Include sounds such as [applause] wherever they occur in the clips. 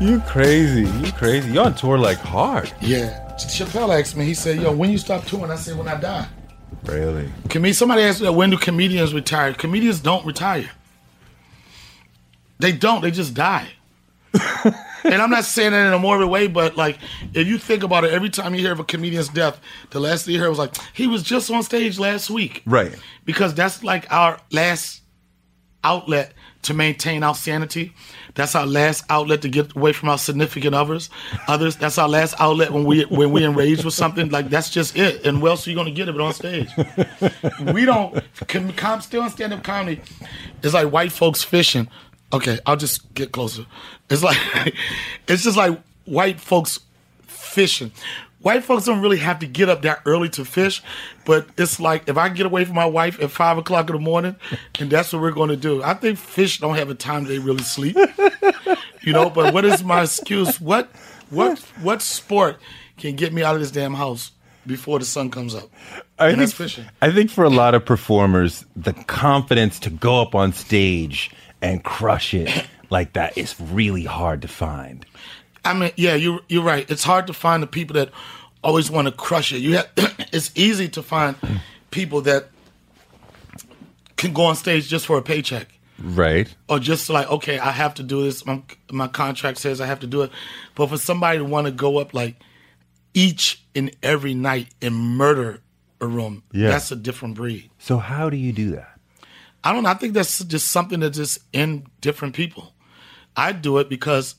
You crazy. You crazy. You on tour like hard. Yeah. Chappelle asked me, he said, yo, when you stop touring? I said, when I die. Really? Com- somebody asked me, when do comedians retire? Comedians don't retire. They don't. They just die. [laughs] and I'm not saying that in a morbid way, but like, if you think about it, every time you hear of a comedian's death, the last thing you heard was like, he was just on stage last week. Right. Because that's like our last outlet to maintain our sanity. That's our last outlet to get away from our significant others. Others. That's our last outlet when we when we enraged with something. Like that's just it. And where else are you gonna get it but on stage? [laughs] we don't. Com, com, still on stand up comedy. It's like white folks fishing. Okay, I'll just get closer. It's like [laughs] it's just like white folks fishing. White folks don't really have to get up that early to fish, but it's like if I get away from my wife at five o'clock in the morning, and that's what we're going to do. I think fish don't have a time they really sleep, [laughs] you know. But what is my excuse? What what what sport can get me out of this damn house before the sun comes up? I and that's think, fishing. I think for a lot of performers, the confidence to go up on stage and crush it like that is really hard to find. I mean, yeah, you you're right. It's hard to find the people that always want to crush it. You have [clears throat] it's easy to find people that can go on stage just for a paycheck Right. or just like, okay, I have to do this. My, my contract says I have to do it. But for somebody to want to go up like each and every night and murder a room, Yeah. that's a different breed. So how do you do that? I don't know. I think that's just something that's just in different people. I do it because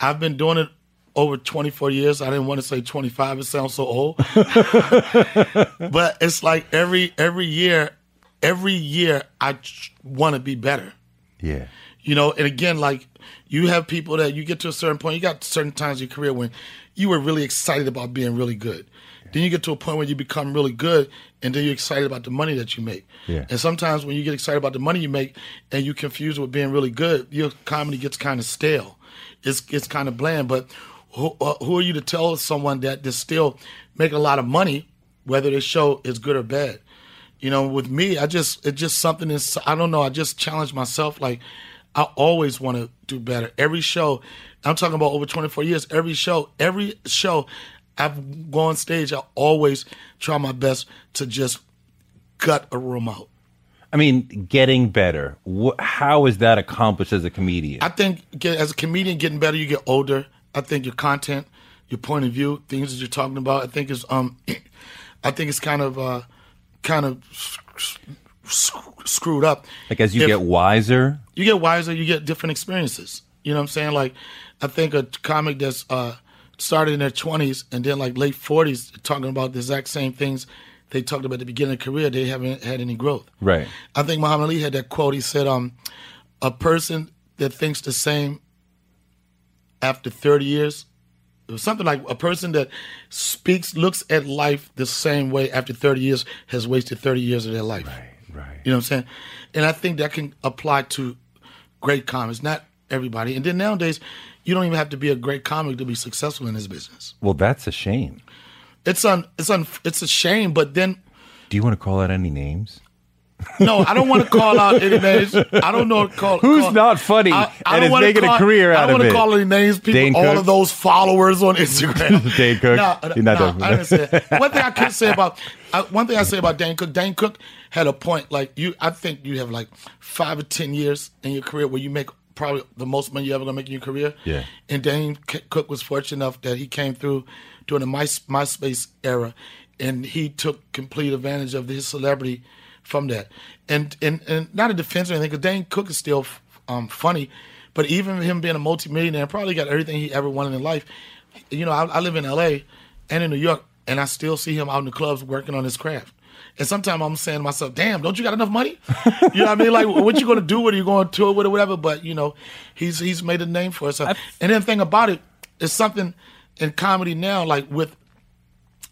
I've been doing it over 24 years. I didn't want to say 25. It sounds so old. [laughs] but it's like every every year, every year I want to be better. Yeah. You know, and again, like you have people that you get to a certain point, you got certain times in your career when you were really excited about being really good. Then you get to a point where you become really good and then you're excited about the money that you make. Yeah. And sometimes when you get excited about the money you make and you confuse it with being really good, your comedy gets kind of stale. It's it's kind of bland. But who, uh, who are you to tell someone that they still make a lot of money, whether their show is good or bad? You know, with me, I just it's just something that's I don't know. I just challenge myself. Like I always want to do better. Every show, I'm talking about over 24 years. Every show, every show, I've gone on stage. I always try my best to just gut a room out. I mean, getting better. How is that accomplished as a comedian? I think get, as a comedian, getting better, you get older. I think your content, your point of view, things that you're talking about, I think is um, [clears throat] I think it's kind of uh, kind of screwed up. like as you If- get wiser. you get wiser, you get different experiences. You know what I'm saying? Like, I think a comic that's uh, started in their 20s and then like late 40s talking about the exact same things they talked about at the beginning of their career, they haven't had any growth. Right. I think Muhammad Ali had that quote. He said, um, "A person that thinks the same after 30 years." Something like a person that speaks, looks at life the same way after 30 years has wasted 30 years of their life. Right. Right. You know what I'm saying? And I think that can apply to great comics, not everybody. And then nowadays, you don't even have to be a great comic to be successful in this business. Well, that's a shame. It's un, it's un, it's a shame. But then, Do you want to call out any names? No, I don't want to call out any names. I don't know. Call, Who's call- not funny I, I and don't is making a call- career I out don't of wanna call any names. People, Dane all Cook? of those followers on Instagram. [laughs] Dane Cook? No, You're no. I didn't say that. One thing I could say about [laughs] uh, one thing I say about Dane Cook. Dane Cook had a point. Like you, I think you have like five or ten years in your career where you make probably the most money you ever gonna make in your career. Yeah. And Dane Cook was fortunate enough that he came through during the My, MySpace era, and he took complete advantage of his celebrity from that. And and and not a defense or anything, because Dane Cook is still um, funny, but even him being a multimillionaire, probably got everything he ever wanted in life. You know, I, I live in L.A. and in New York, and I still see him out in the clubs working on his craft. And sometimes I'm saying to myself, damn, don't you got enough money? [laughs] You know what I mean? Like, what you going to do with it? You going to tour with it, whatever. But, you know, he's he's made a name for himself. And then the thing about it is something in comedy now, like with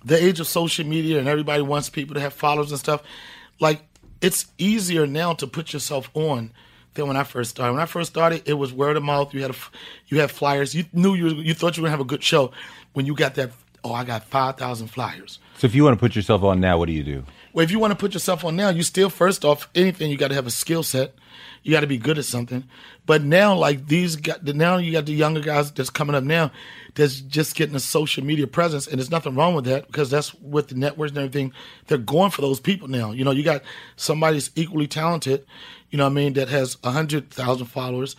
the age of social media and everybody wants people to have followers and stuff, like it's easier now to put yourself on than when I first started. When I first started, it was word of mouth. You had a, you had flyers. You knew you you thought you were gonna have a good show when you got that. Oh, I got five thousand flyers. So if you want to put yourself on now, what do you do? Well, if you want to put yourself on now, you still first off anything you got to have a skill set. You got to be good at something. But now, like these, got now you got the younger guys that's coming up now, that's just getting a social media presence, and there's nothing wrong with that because that's with the networks and everything. They're going for those people now. You know, you got somebody that's equally talented. You know, I mean, that has a hundred thousand followers,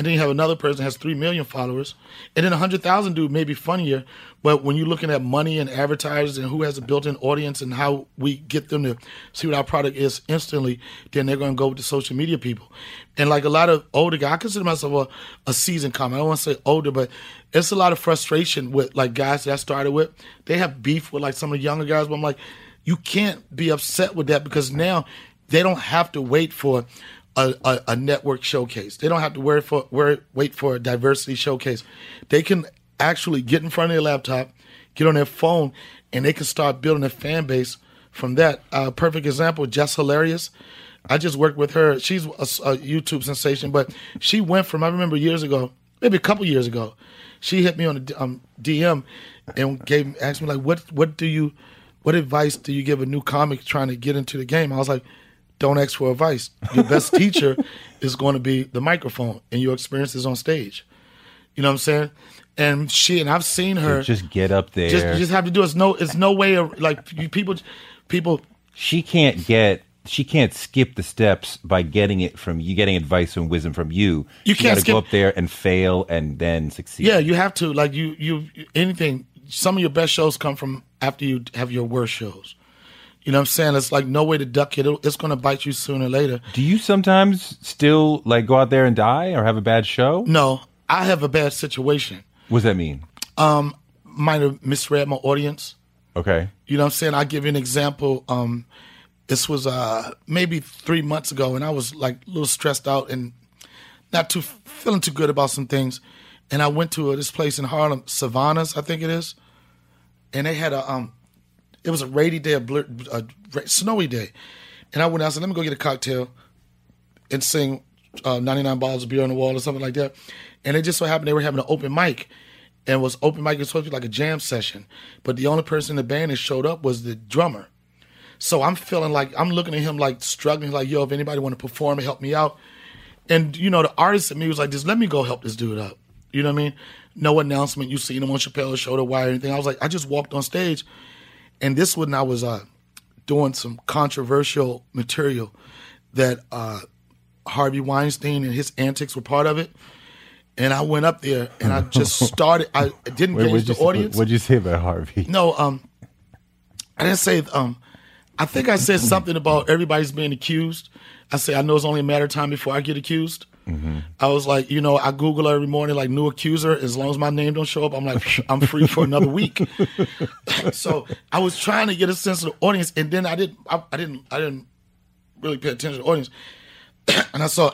and then you have another person has three million followers, and then a hundred thousand dude may be funnier, but when you're looking at money and advertisers and who has a built-in audience and how we get them to see what our product is instantly, then they're going to go with the social media people. And like a lot of older guys, I consider myself a, a seasoned comic. I don't want to say older, but it's a lot of frustration with like guys that I started with. They have beef with like some of the younger guys, but I'm like, you can't be upset with that because now they don't have to wait for a, a, a network showcase. They don't have to wait for wait for a diversity showcase. They can actually get in front of their laptop, get on their phone, and they can start building a fan base from that. A uh, perfect example, Jess Hilarious. I just worked with her. She's a, a, YouTube sensation, but she went from I remember years ago, maybe a couple years ago, she hit me on the um, DM and gave asked me like, what what do you, what advice do you give a new comic trying to get into the game? I was like, don't ask for advice. Your best [laughs] teacher is going to be the microphone and your experiences on stage. You know what I'm saying? And she and I've seen her just get up there. Just just have to do. It's no. It's no way of like you, people. People. She can't get. She can't skip the steps by getting it from you, getting advice and wisdom from you. You she can't skip- go up there and fail and then succeed. Yeah, you have to. Like you. You anything. Some of your best shows come from after you have your worst shows. You know what I'm saying? It's like no way to duck it. It's going to bite you sooner or later. Do you sometimes still like go out there and die or have a bad show? No, I have a bad situation. What does that mean? Um, might have misread my audience. Okay. You know what I'm saying? I'll give you an example. Um, this was uh, maybe three months ago, and I was like a little stressed out and not too feeling too good about some things. And I went to uh, this place in Harlem, Savannah's, I think it is, and they had a um, it was a rainy day, a, blur, a snowy day, and I went out. I said, "Let me go get a cocktail and sing uh, 99 Bottles of Beer on the Wall or something like that." And it just so happened they were having an open mic, and was open mic. It was supposed to be like a jam session, but the only person in the band that showed up was the drummer. So I'm feeling like I'm looking at him like struggling, like, yo, if anybody want to perform and help me out. And you know, the artist in me was like, just let me go help this dude up. You know what I mean? No announcement. You seen him on Chappelle's show, The Wire, anything. I was like, I just walked on stage, and this when I was uh, doing some controversial material that uh, Harvey Weinstein and his antics were part of it. And I went up there and I just [laughs] started. I didn't Wait, gauge the you audience. what'd you say about Harvey? No, um, I didn't say. Um, I think I said something about everybody's being accused. I say I know it's only a matter of time before I get accused. Mm-hmm. I was like, you know, I Google every morning like new accuser. As long as my name don't show up, I'm like, [laughs] I'm free for another week. [laughs] so I was trying to get a sense of the audience, and then I didn't. I, I didn't. I didn't really pay attention to the audience, [clears throat] and I saw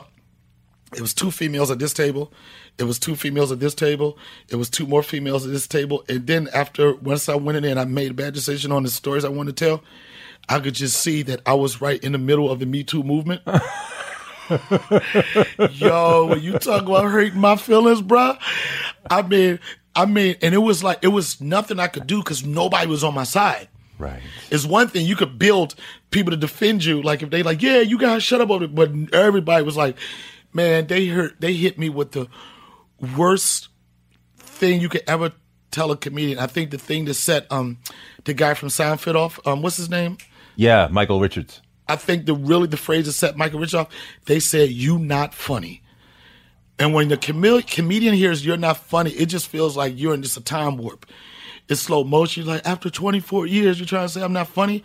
it was two females at this table. It was two females at this table. It was two more females at this table. And then after once I went in and I made a bad decision on the stories I wanted to tell, I could just see that I was right in the middle of the Me Too movement. [laughs] [laughs] Yo, when you talk about hurting my feelings, bro, I mean, I mean, and it was like it was nothing I could do because nobody was on my side. Right. It's one thing you could build people to defend you, like if they like, yeah, you guys shut up over it. But everybody was like, man, they hurt they hit me with the worst thing you could ever tell a comedian. I think the thing that set um the guy from Seinfeld off, um, what's his name? Yeah, Michael Richards. I think the really the phrase that set Michael Rich off, they said, You not funny. And when the com- comedian hears you're not funny, it just feels like you're in just a time warp. It's slow motion. You're like after 24 years, you're trying to say I'm not funny,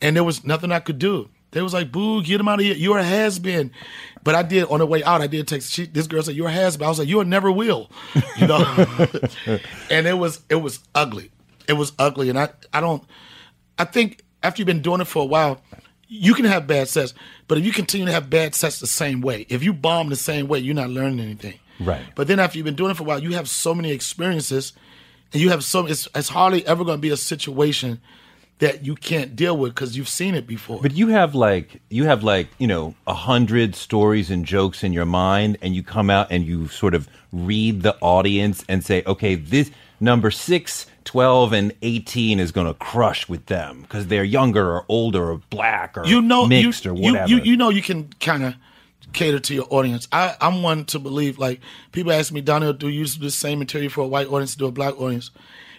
and there was nothing I could do. They was like, "Boo, get him out of here! You're a has been." But I did on the way out. I did text. She, this girl said, "You're a has been." I was like, "You never will," you know. [laughs] and it was it was ugly. It was ugly, and I I don't. I think after you've been doing it for a while, you can have bad sets, but if you continue to have bad sets the same way, if you bomb the same way, you're not learning anything. Right. But then after you've been doing it for a while, you have so many experiences, and you have so it's, it's hardly ever going to be a situation that you can't deal with because you've seen it before. But you have like you have like you know a hundred stories and jokes in your mind, and you come out and you sort of read the audience and say, okay, this number six, 12, and eighteen is going to crush with them because they're younger or older or black or you know mixed you, or whatever. You, you know you can kind of cater to your audience. I, I'm one to believe like people ask me, Donnell, do you use the same material for a white audience to do a black audience?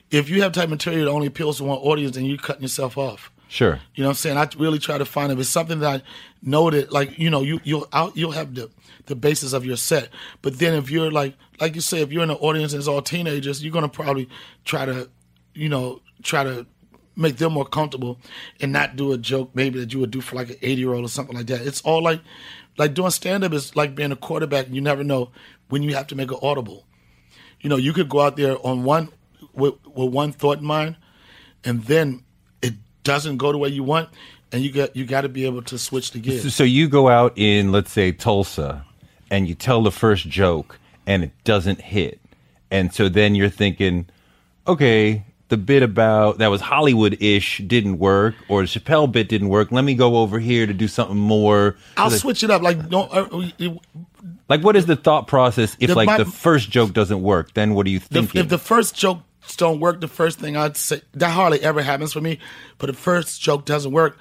If you have type material that only appeals to one audience, then you're cutting yourself off. sure. You know what I'm saying? I really try to find if it's something that I know that like, you know, you you'll out you'll have the the basis of your set. But then if you're like like you say, if you're in an audience and it's all teenagers, you're gonna probably try to, you know, try to make them more comfortable and not do a joke maybe that you would do for like an 80 year old or something like that. It's all like like doing stand up is like being a quarterback you never know when you have to make an audible. You know, you could go out there on one with, with one thought in mind and then it doesn't go the way you want, and you got you got to be able to switch the gears. So you go out in, let's say, Tulsa, and you tell the first joke, and it doesn't hit, and so then you're thinking, okay, the bit about that was Hollywood-ish didn't work, or the Chappelle bit didn't work. Let me go over here to do something more. I'll Like- switch it up. Like no, uh, uh, Like, what is the thought process if The- like my- the first joke doesn't work? Then what are you thinking? if the first joke don't work, the first thing I'd say that hardly ever happens for me. But the first joke doesn't work.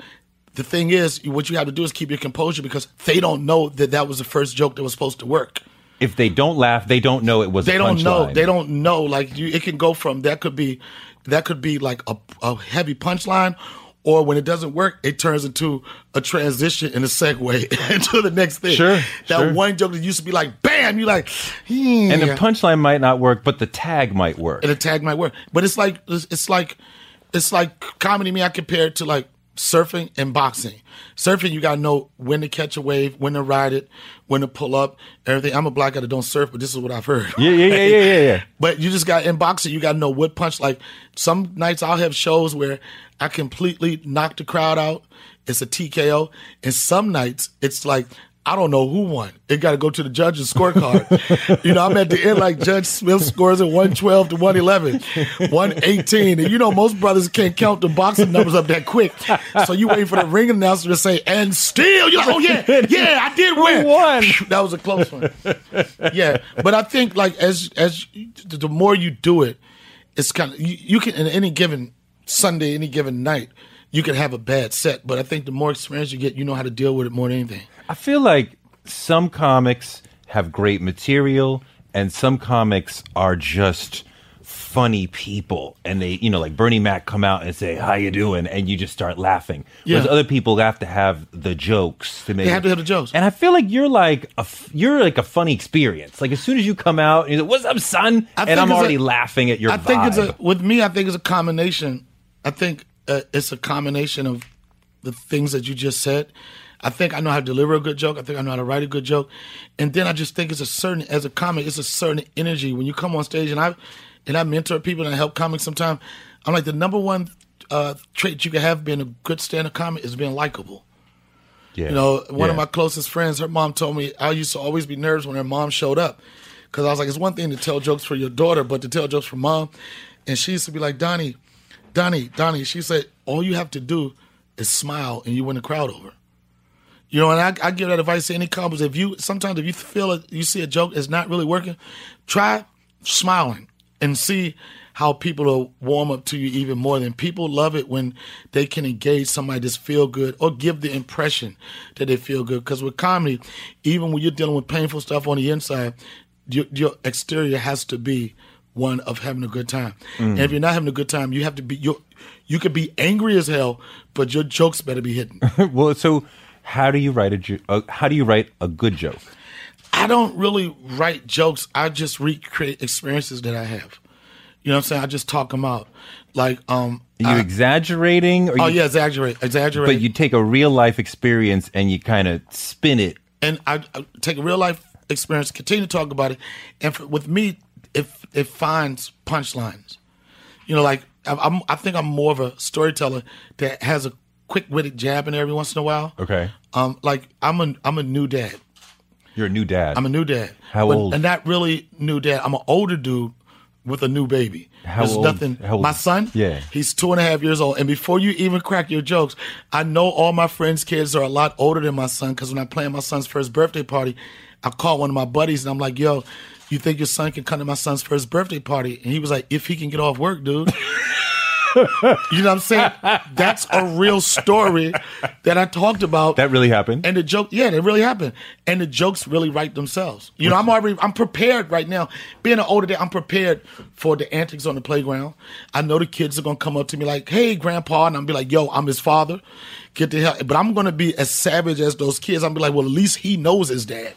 The thing is, what you have to do is keep your composure because they don't know that that was the first joke that was supposed to work. If they don't laugh, they don't know it was. they don't know. punchline. They don't know. Like you, it can go from that could be, that could be like a, a heavy punchline, or when it doesn't work, it turns into a transition and a segue [laughs] into the next thing. Sure, that sure. one joke that used to be like bam, you like, hmm, And the punchline might not work, but the tag might work. and the tag might work. But it's like it's, it's like it's like comedy. Me, I compare it to like surfing and boxing. Surfing, you gotta know when to catch a wave, when to ride it, when to pull up, everything. I'm a black guy that don't surf, but this is what I've heard. Yeah, yeah, yeah, yeah, yeah, yeah. [laughs] But you just got in boxing, you got to know what punch. Like some nights, I'll have shows where I completely knock the crowd out. It's a TKO, and some nights it's like I don't know who won. It got to go to the judge's scorecard. [laughs] you know, I'm at the end like Judge Smith scores at 112 to 111, 118, and you know most brothers can't count the boxing numbers up that quick. So you wait for the ring announcer to say, "And still," you're like, "Oh yeah, yeah, I did win." won. that was a close one. yeah, but I think like as as the more you do it, it's kind of you, you can in any given Sunday, any given night, you can have a bad set. But I think the more experience you get, you know how to deal with it more than anything. I feel like some comics have great material and some comics are just funny people and they you know like Bernie Mac come out and say how you doing and you just start laughing whereas other people have to have the jokes to make have to have the jokes. and I feel like you're like a you're like a funny experience like as soon as you come out and you're like what's up son I and I'm already a- laughing at your I think it's a with me. I think it's a combination. I think uh, it's a combination of the things that you just said. I think I know how to deliver a good joke. I think I know how to write a good joke, and then I just think it's a certain as a comic, it's a certain energy when you come on stage. And I and I mentor people and I help comics sometimes. I'm like the number one uh, trait you can have being a good stand-up comic is being likable. yeah. You know, one of my closest friends, her mom told me I used to always be nervous when her mom showed up. Because I was like, it's one thing to tell jokes for your daughter, but to tell jokes for mom. And she used to be like, Donnie, Donnie, Donnie. She said, all you have to do is smile and you win the crowd over. You know, and I, I give that advice to any comics. If you sometimes if you feel you see a joke is not really working, try smiling and see how people will warm up to you even more. Than people love it when they can engage somebody that's feel good or give the impression that they feel good. Because with comedy, even when you're dealing with painful stuff on the inside, your, your exterior has to be one of having a good time. And if you're not having a good time, you have to be you. You could be angry as hell, but your jokes better be hitting. [laughs] well so how do you write a jo- uh, how do you write a good joke I don't really write jokes. I just recreate experiences that I have. You know what I'm saying? I just talk them out. Like, um, Are you I- exaggerating? Or oh you, yeah, exaggerate, exaggerate. But you take a real life experience and you kind of spin it. and I, I take a real life experience, continue to talk about it, and for, with me, it it finds punchlines. You know, like I- I'm, I think I'm more of a storyteller that has a quick witted jab in every once in a while. Okay. Um, like I'm a I'm a new dad. You're a new dad. I'm a new dad. How But- old? And not really new dad. I'm an older dude with a new baby. How There's old- nothing. how old- My son. Yeah. He's two and a half years old. And before you even crack your jokes, I know all my friends' kids are a lot older than my son. Because when I planned my son's first birthday party, I called one of my buddies and I'm like, "Yo, you think your son can come to my son's first birthday party?" And he was like, "If he can get off work, dude." [laughs] you know what I'm saying? That's a real story that I talked about. that really happened. And the joke, yeah, they really happened. And the jokes really write themselves. You know, I'm already, I'm prepared right now. Being an older dad, I'm prepared for the antics on the playground. I know the kids are gonna come up to me like, "Hey, Grandpa," and I'm be like, "Yo, I'm his father." Get the hell. But I'm gonna be as savage as those kids. I'm be like, "Well, at least he knows his dad."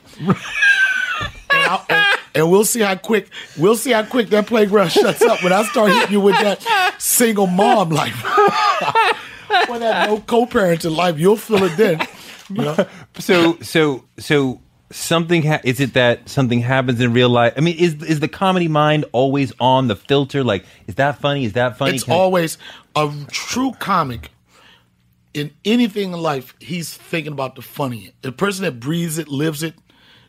And, and- and we'll see how quick we'll see how quick that playground [laughs] shuts up when I start hitting you with that single mom life. [laughs] when that no co-parenting life, you'll feel it then. You know? so so so something ha- is it that something happens in real life? I mean, is is the comedy mind always on the filter? Like, is that funny? Is that funny? It's Can- always a true comic. In anything in life, he's thinking about the funny. The person that breathes it, lives it,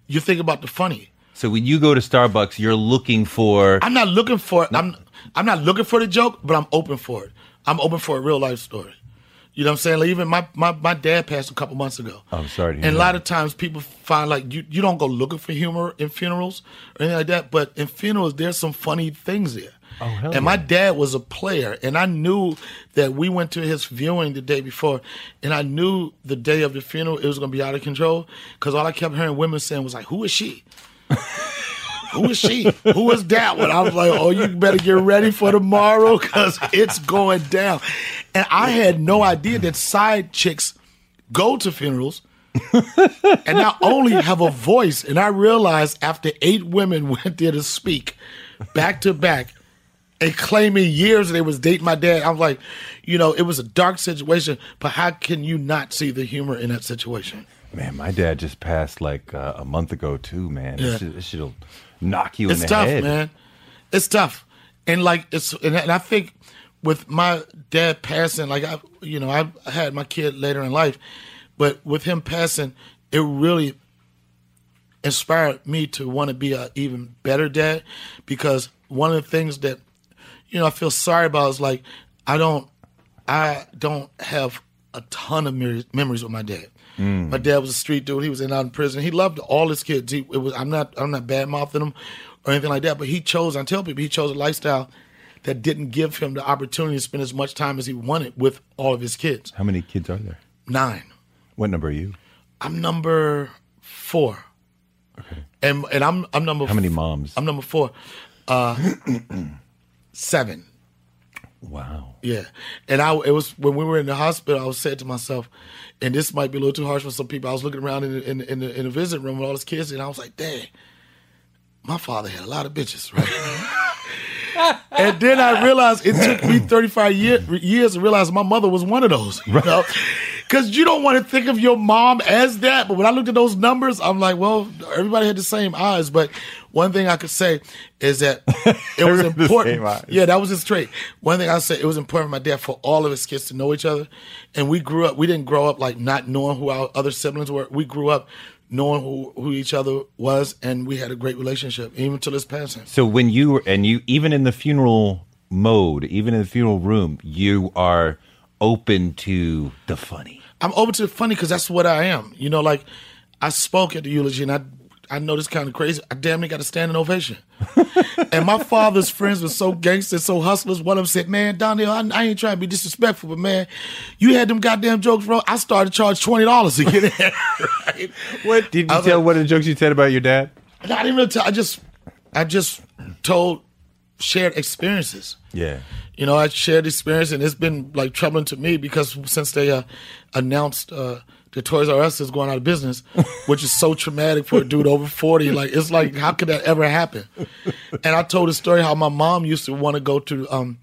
you think about the funny. So when you go to Starbucks, you're looking for I'm not looking for I'm I'm not looking for the joke, but I'm open for it. I'm open for a real life story. You know what I'm saying? Like even my, my, my dad passed a couple months ago. Oh, I'm sorry to hear And a that. lot of times people find like you, you don't go looking for humor in funerals or anything like that, but in funerals there's some funny things there. Oh, hell and my dad was a player, and I knew that we went to his viewing the day before, and I knew the day of the funeral it was going to be out of control because all I kept hearing women saying was like, "Who is she? Who is she? Who is that one?" I was like, "Oh, you better get ready for tomorrow because it's going down." And I had no idea that side chicks go to funerals and not only have a voice. And I realized after eight women [laughs] went there to speak back to back and claiming years they was dating my dad, I'm like, you know, it was a dark situation, but how can you not see the humor in that situation? Man. My dad just passed like uh, a month ago too. Man, Yeah. this, shit, this shit'll knock you It's in the tough, head. man. It's tough, and like it's, and, and I think with my dad passing, like I, you know, I had my kid later in life, but with him passing, it really inspired me to want to be an even better dad because one of the things that you know I feel sorry about is like I don't I don't have a ton of memories with my dad. My dad was a street dude. He was in out in prison. He loved all his kids. He, it was I'm not I'm not bad mouthing him or anything like that. But he chose. I tell people he chose a lifestyle that didn't give him the opportunity to spend as much time as he wanted with all of his kids. How many kids are there? Nine. What number are you? I'm number four. Okay. And and I'm I'm number. How many moms? I'm number four. Uh, [clears throat] seven. Wow. Yeah, and I it was when we were in the hospital. I was saying to myself, and this might be a little too harsh for some people. I was looking around in the, in, the- in, the, in the visit room with all his kids, and I was like, "Dang, my father had a lot of bitches, right?" [laughs] and then I realized it took me 35 year, years to realize my mother was one of those. You know? Because you don't want to think of your mom as that. But when I looked at those numbers, I'm like, well, everybody had the same eyes. But one thing I could say is that [laughs] it was Everybody had the important. Yeah, that was his trait. One thing I say, it was important for my dad for all of his kids to know each other. And we grew up, we didn't grow up like not knowing who our other siblings were. We grew up knowing who, who each other was, and we had a great relationship, even till his passing. So when you were, and you, even in the funeral mode, even in the funeral room, you are open to the funny. I'm open to the funny because that's what I am. You know, like I spoke at the eulogy, and I I know this kind of crazy. I damn near got a standing ovation. [laughs] and my father's friends were so gangster, so hustlers. One of them said, "Man, Donnell, I, I ain't trying to be disrespectful, but man, you had them goddamn jokes bro. I started to charge twenty dollars to get in. [laughs] right? What did you tell? like- What are the jokes you said about your dad? I didn't really tell. I just I just told shared experiences. Yeah. You know, I shared the experience, and it's been like troubling to me because since they uh, announced uh, the Toys R Us is going out of business, [laughs] which is so traumatic for a dude over 40. Like, it's like, how could that ever happen? And I told a story how my mom used to want to go to, um,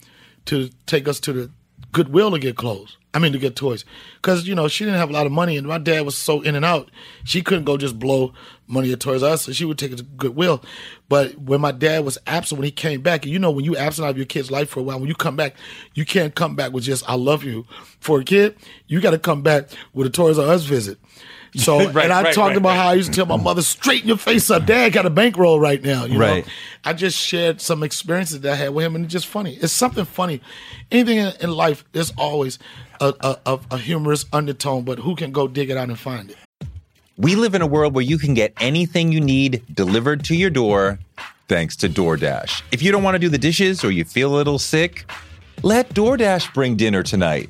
to take us to the Goodwill to get clothes. I mean, to get toys. Because, you know, she didn't have a lot of money and my dad was so in and out. She couldn't go just blow money at Toys R Us, so she would take it to Goodwill. But when my dad was absent, when he came back, and you know, when you absent out of your kid's life for a while, when you come back, you can't come back with just, I love you. For a kid, you got to come back with a Toys R Us visit. So, [laughs] Right, and I right, talked right, about right. how I used to tell my mother, straighten your face up. Dad got a bankroll right now. You Right. know, I just shared some experiences that I had with him, and it's just funny. It's something funny. Anything in, in life, there's always a, a, a, a humorous undertone, but who can go dig it out and find it? We live in a world where you can get anything you need delivered to your door thanks to DoorDash. If you don't want to do the dishes or you feel a little sick, let DoorDash bring dinner tonight.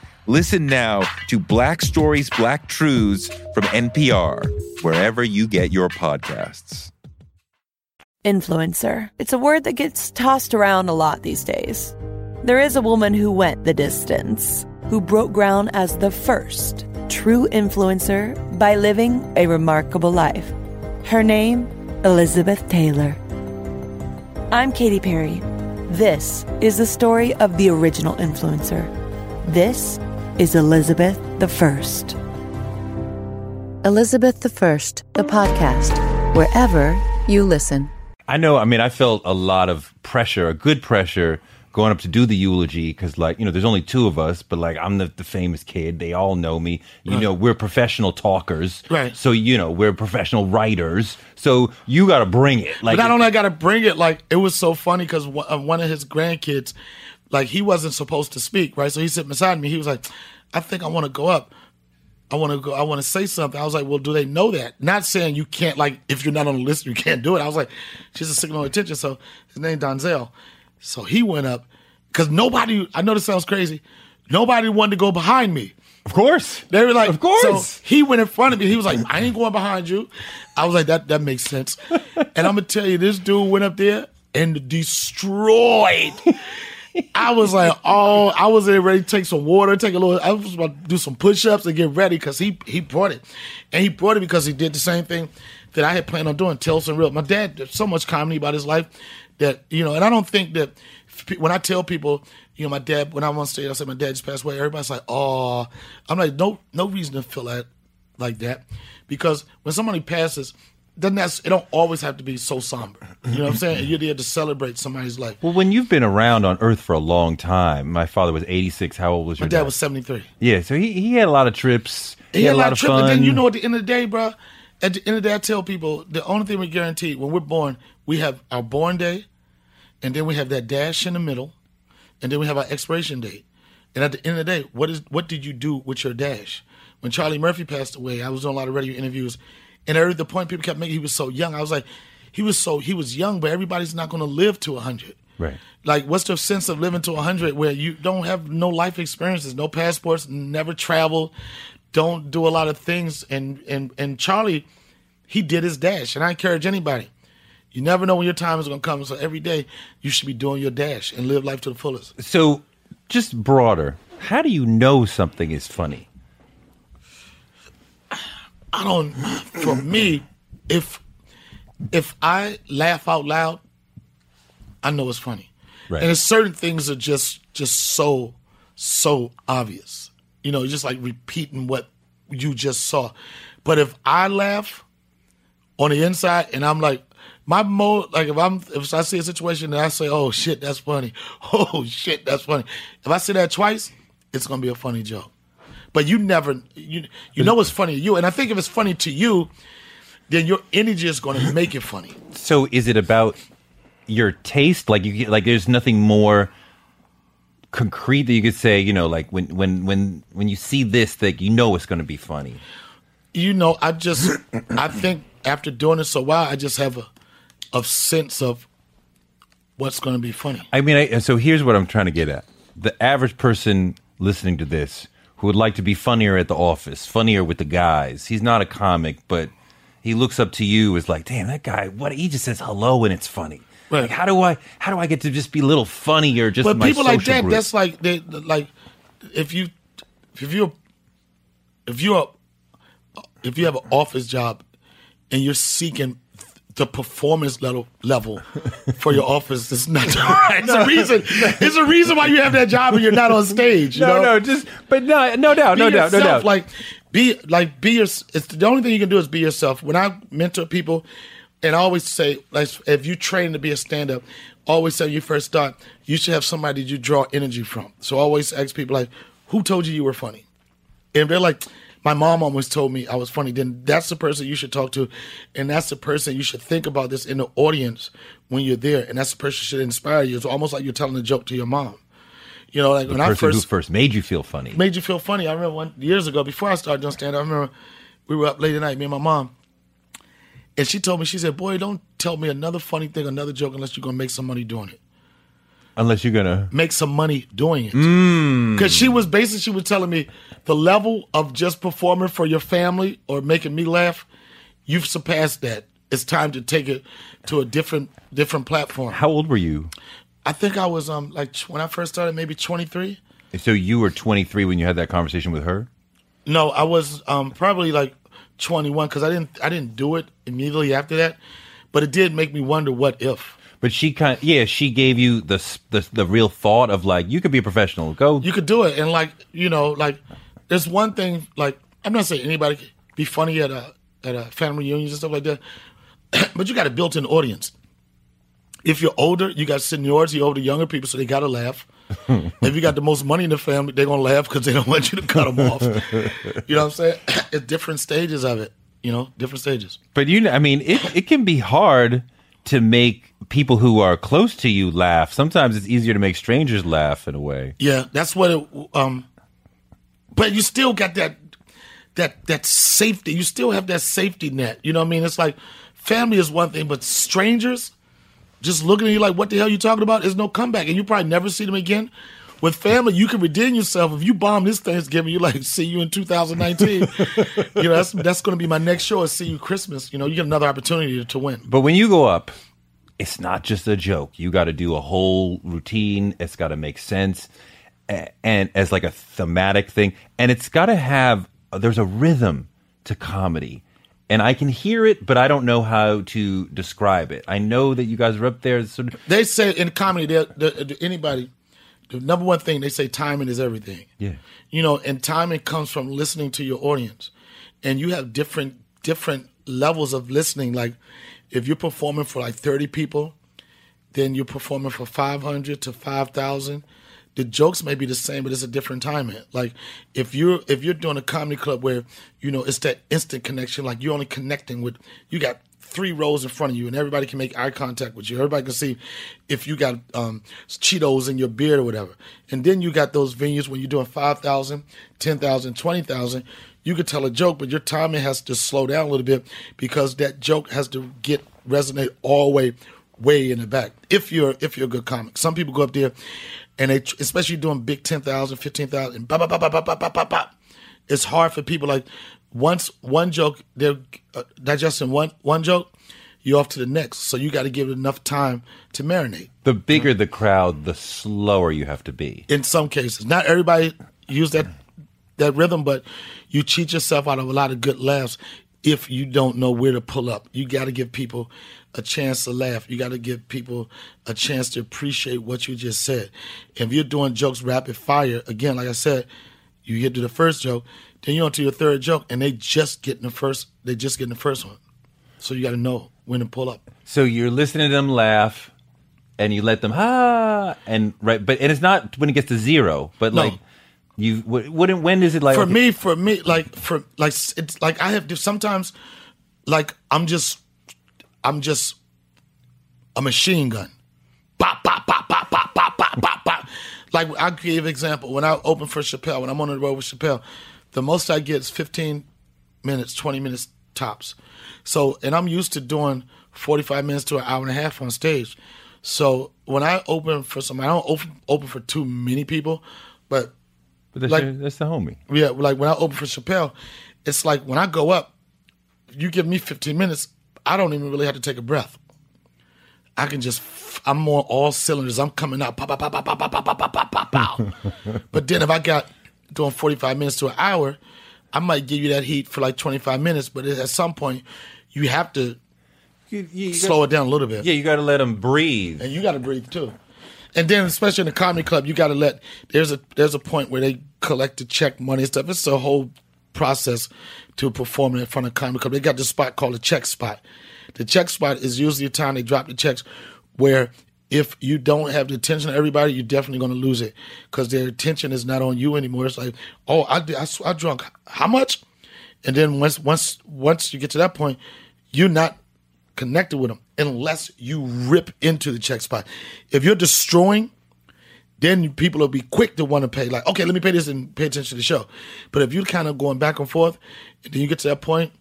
Listen now to Black Stories, Black Truths from NPR, wherever you get your podcasts. Influencer. It's a word that gets tossed around a lot these days. There is a woman who went the distance, who broke ground as the first true influencer by living a remarkable life. Her name, Elizabeth Taylor. I'm Katy Perry. This is the story of the original influencer. This is Elizabeth the First. Elizabeth the First, the podcast, wherever you listen. I know. I mean, I felt a lot of pressure, a good pressure, going up to do the eulogy because, like, you know, there's only two of us, but like, I'm the, the famous kid. They all know me. You know, we're professional talkers, Right. So you know, we're professional writers. So you got to bring it. Like, but not only I got to bring it, like it was so funny because uh, one of his grandkids, like he wasn't supposed to speak, right? So he sat beside me. He was like, "I think I want to go up. I want to go. I want to say something." I was like, "Well, do they know that?" Not saying you can't, like, if you're not on the list, you can't do it. I was like, "She's a signal of attention." So his name Donzel. So he went up because nobody. I know this sounds crazy. Nobody wanted to go behind me. of course, They were like, of course. So he went in front of me. He was like, I ain't going behind you. I was like, that that makes sense. [laughs] And I'm gonna tell you, this dude went up there and destroyed. I was like, oh, I was ready to take some water, take a little. I was about to do some push-ups and get ready because he he brought it, and he brought it because he did the same thing that I had planned on doing. Tell some real. My dad did so much comedy about his life that you know, and I don't think that when I tell people, you know, my dad when I'm on stage, I say my dad just passed away. Everybody's like, oh, I'm like, no, no reason to feel that like that because when somebody passes, doesn't that, it don't always have to be so somber. You know what I'm saying? You're there to celebrate somebody's life. Well, when you've been around on Earth for a long time, my father was 86. How old was My your dad was 73. Yeah, so he, he had a lot of trips. He had a lot of trips, fun. but then you know, at the end of the day, bro, at the end of the day, I tell people the only thing we guarantee when we're born, we have our born day, and then we have that dash in the middle, and then we have our expiration date. And at the end of the day, what is what did you do with your dash? When Charlie Murphy passed away, I was doing a lot of radio interviews, and heard the point people kept making he was so young. I was like, he was so he was young, but everybody's not going to live to hundred. Right. Like, what's the sense of living to 100 where you don't have no life experiences, no passports, never travel, don't do a lot of things? And and and Charlie, he did his dash, and I encourage anybody. You never know when your time is going to come, so every day you should be doing your dash and live life to the fullest. So, just broader, how do you know something is funny? I don't. For me, if if I laugh out loud, I know it's funny. Right. And certain things are just just so so obvious. You know, just like repeating what you just saw. But if I laugh on the inside and I'm like my mode like if I'm if I see a situation and I say, Oh shit, that's funny. [laughs] Oh shit, that's funny. If I say that twice, it's gonna be a funny joke. But you never you you know it's funny to you. And I think if it's funny to you, then your energy is gonna make it funny. So, is it about your taste? Like you, like there's nothing more concrete that you could say. You know, like when when when when you see this, that you know it's going to be funny. you know, I just I think after doing this a while, I just have a a sense of what's going to be funny. I mean, I, so here's what I'm trying to get at: the average person listening to this who would like to be funnier at the office, funnier with the guys. He's not a comic, but he looks up to you as like, damn, that guy. What he just says hello and it's funny. Right. Like, how do I how do I get to just be a little funnier? Just But people like that, group? that's like they like if you if you if you are if you have an office job and you're seeking the performance level level [laughs] for your office, it's not the [laughs] right. It's a reason. It's a reason why you have that job and you're not on stage. You no, know? no, just but no, no doubt, be no doubt, no doubt. Like be like be your. It's the only thing you can do is be yourself. When I mentor people, and I always say, like if you train to be a stand up, always say you first start, you should have somebody you draw energy from. So I always ask people like, who told you you were funny? And they're like, my mom almost told me I was funny. Then that's the person you should talk to, and that's the person you should think about this in the audience when you're there, and that's the person should inspire you. It's almost like you're telling a joke to your mom. You know, like the when I first first made you feel funny. made you feel funny. I remember one years ago before I started doing stand up. I remember we were up late at night, me and my mom, and she told me, she said, "Boy, don't tell me another funny thing, another joke, unless you're gonna make some money doing it. Unless you're gonna Make some money doing it." Mm. Because she was basically she was telling me the level of just performing for your family or making me laugh, you've surpassed that. It's time to take it to a different different platform. How old were you? I think I was um like when I first started, maybe 23. So you were 23 when you had that conversation with her. No, I was um, probably like 21 because I didn't I didn't do it immediately after that, but it did make me wonder what if But she kind, of, yeah, she gave you the, the the real thought of like you could be a professional. Go. you could do it and like you know like there's one thing like I'm not saying anybody can be funny at a at a family reunion and stuff like that, [clears throat] but you got a built-in audience. If you're older, you got seniority over the younger people, so they got to laugh. [laughs] if you got the most money in the family, they're gonna laugh because they don't want you to cut them off. [laughs] you know what I'm saying? [clears throat] It's different stages of it. You know, different stages. But you, know, I mean, it it can be hard to make people who are close to you laugh. Sometimes it's easier to make strangers laugh in a way. Yeah, that's what it. Um, but you still got that that that safety. You still have that safety net. You know what I mean? It's like family is one thing, but strangers just looking at you like, "What the hell you talking about?" There's no comeback, and you probably never see them again. With family, you can redeem yourself. If you bomb this Thanksgiving, you like see you in 2019. you know that's that's going to be my next show. Is see you Christmas. You know you get another opportunity to win. But when you go up, it's not just a joke. You got to do a whole routine. It's got to make sense, and as like a thematic thing, and it's got to have. There's a rhythm to comedy, and I can hear it, but I don't know how to describe it. I know that you guys are up there. Sort of, They say in comedy, they're, they're- anybody, the number one thing they say, timing is everything. Yeah. You know, and timing comes from listening to your audience, and you have different different levels of listening. Like if you're performing for like 30 people, then you're performing for 500 to 5,000. The jokes may be the same, but it's a different timing. Like if you're if you're doing a comedy club where you know it's that instant connection, like you're only connecting with you got three rows in front of you and everybody can make eye contact with you. Everybody can see if you got um, Cheetos in your beard or whatever. And then you got those venues when you're doing 5,000, 10,000, 20,000, you could tell a joke, but your timing has to slow down a little bit because that joke has to get resonate all the way way in the back. If you're if you're a good comic, some people go up there and they especially doing big 10,000, 15,000 and ba ba ba ba ba ba ba ba. It's hard for people like once one joke they're uh, digesting one one joke, you're off to the next. So you got to give it enough time to marinate. The bigger the crowd, the slower you have to be. In some cases, not everybody use that that rhythm, but you cheat yourself out of a lot of good laughs if you don't know where to pull up. You got to give people a chance to laugh. You got to give people a chance to appreciate what you just said. If you're doing jokes rapid fire, again, like I said, you get to the first joke, then you're on to your third joke, and they just getting the first. They just getting the first one. So you got to know when to pull up. So you're listening to them laugh, and you let them ha, and right, but and it's not when it gets to zero, but No. like you wouldn't. When is it like for okay, me, for me, like for like it's like I have to sometimes, like I'm just, I'm just a machine gun. Bop, bop, bop, bop, bop, bop, bop, bop, bop. Like I'll give example. When I open for Chappelle, when I'm on the road with Chappelle, the most I get is 15 minutes, 20 minutes tops. So, and I'm used to doing 45 minutes to an hour and a half on stage. So when I open for some, I don't open, open for too many people, but But that's, like- your- that's the homie. yeah, like when I open for Chappelle, it's like when I go up, you give me 15 minutes, I don't even really have to take a breath. I can just, I'm more all cylinders. I'm coming out, pow, pow, pow, pow, pow, pow, pow, pow, pow, pow, pow. but then if I got doing 45 minutes to an hour, I might give you that heat for like 25 minutes, but at some point, you have to You, you slow it down a little bit. Yeah, you got to let them breathe. and you got to breathe too. And then, especially in the comedy club, you got to let there's a there's a point where they collect the check money and stuff. It's a whole process to perform in front of comedy club. They got this spot called the check spot. The check spot is usually the time they drop the checks, where if you don't have the attention of everybody, you're definitely going to lose it because their attention is not on you anymore. It's like, oh, I I, I drunk how much, and then once once once you get to that point, you're not connected with them unless you rip into the check spot. If you're destroying, then people will be quick to want to pay. Like, okay, let me pay this and pay attention to the show. But if you're kind of going back and forth, and then you get to that point,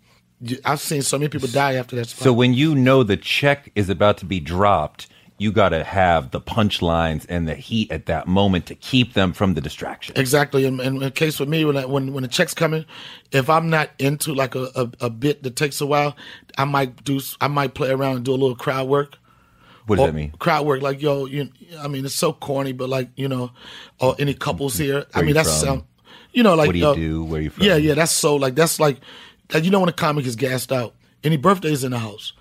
I've seen so many people die after that spot. So when you know the check is about to be dropped, you got to have the punchlines and the heat at that moment to keep them from the distraction. Exactly, and, and in the case with me, when I, when when the check's coming, if I'm not into like a, a, a bit that takes a while, I might do I might play around and do a little crowd work. What does Or that mean? Crowd work, like yo, you. I mean, it's so corny, but like you know, or any couples here. I mean, that's sound. You know, like What do you uh, do? Where you from? Yeah, yeah, that's so like that's like, like you know when a comic is gassed out. Any birthdays in the house,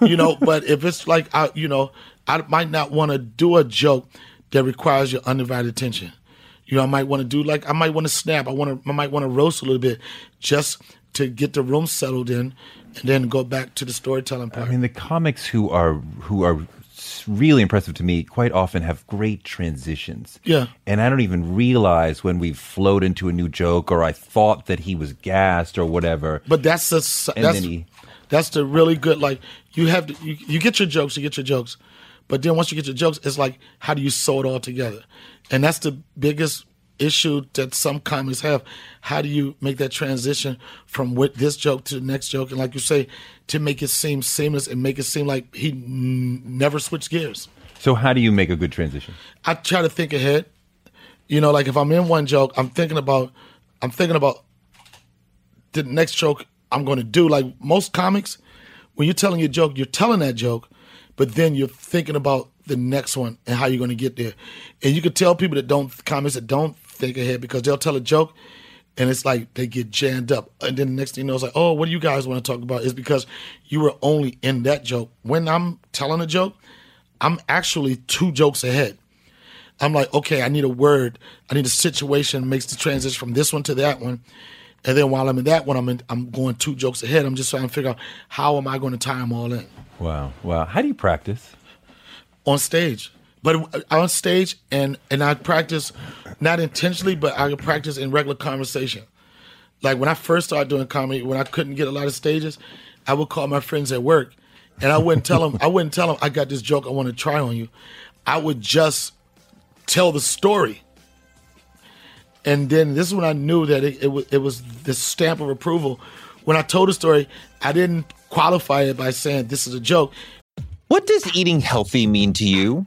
you know. [laughs] But if it's like I, you know, I might not want to do a joke that requires your undivided attention. You know, I might want to do like I might want to snap. I want to. I might want to roast a little bit just to get the room settled in, and then go back to the storytelling part. I mean, the comics who are who are really impressive to me quite often have great transitions. Yeah. and I don't even realize when we've flowed into a new joke or I thought that he was gassed or whatever. But that's the that's he- that's the really good. Like you have to, you, you get your jokes, you get your jokes, but then once you get your jokes, it's like how do you sew it all together? And that's the biggest issue that some comics have. How do you make that transition from with this joke to the next joke? And like you say, to make it seem seamless and make it seem like he n- never switched gears. So how do you make a good transition? I try to think ahead. You know, like if I'm in one joke, I'm thinking about, I'm thinking about the next joke I'm going to do. Like most comics, when you're telling your joke, you're telling that joke, but then you're thinking about the next one and how you're going to get there. And you can tell people that don't comics that don't think ahead because they'll tell a joke. And it's like they get jammed up. And then the next thing you know, it's like, oh, what do you guys want to talk about? Is because you were only in that joke. When I'm telling a joke, I'm actually two jokes ahead. I'm like, okay, I need a word, I need a situation makes the transition from this one to that one, And then while I'm in that one, I'm in, I'm going two jokes ahead. I'm just trying to figure out how am I going to tie them all in Wow. Wow. How do you practice? on stage. But uh, on stage, and and I practice not intentionally, but I practice in regular conversation. Like when I first started doing comedy, when I couldn't get a lot of stages, I would call my friends at work, and I wouldn't tell them. I wouldn't tell them I got this joke I want to try on you. I would just tell the story, and then this is when I knew that it, it it was the stamp of approval. When I told the story, I didn't qualify it by saying this is a joke. What does eating healthy mean to you?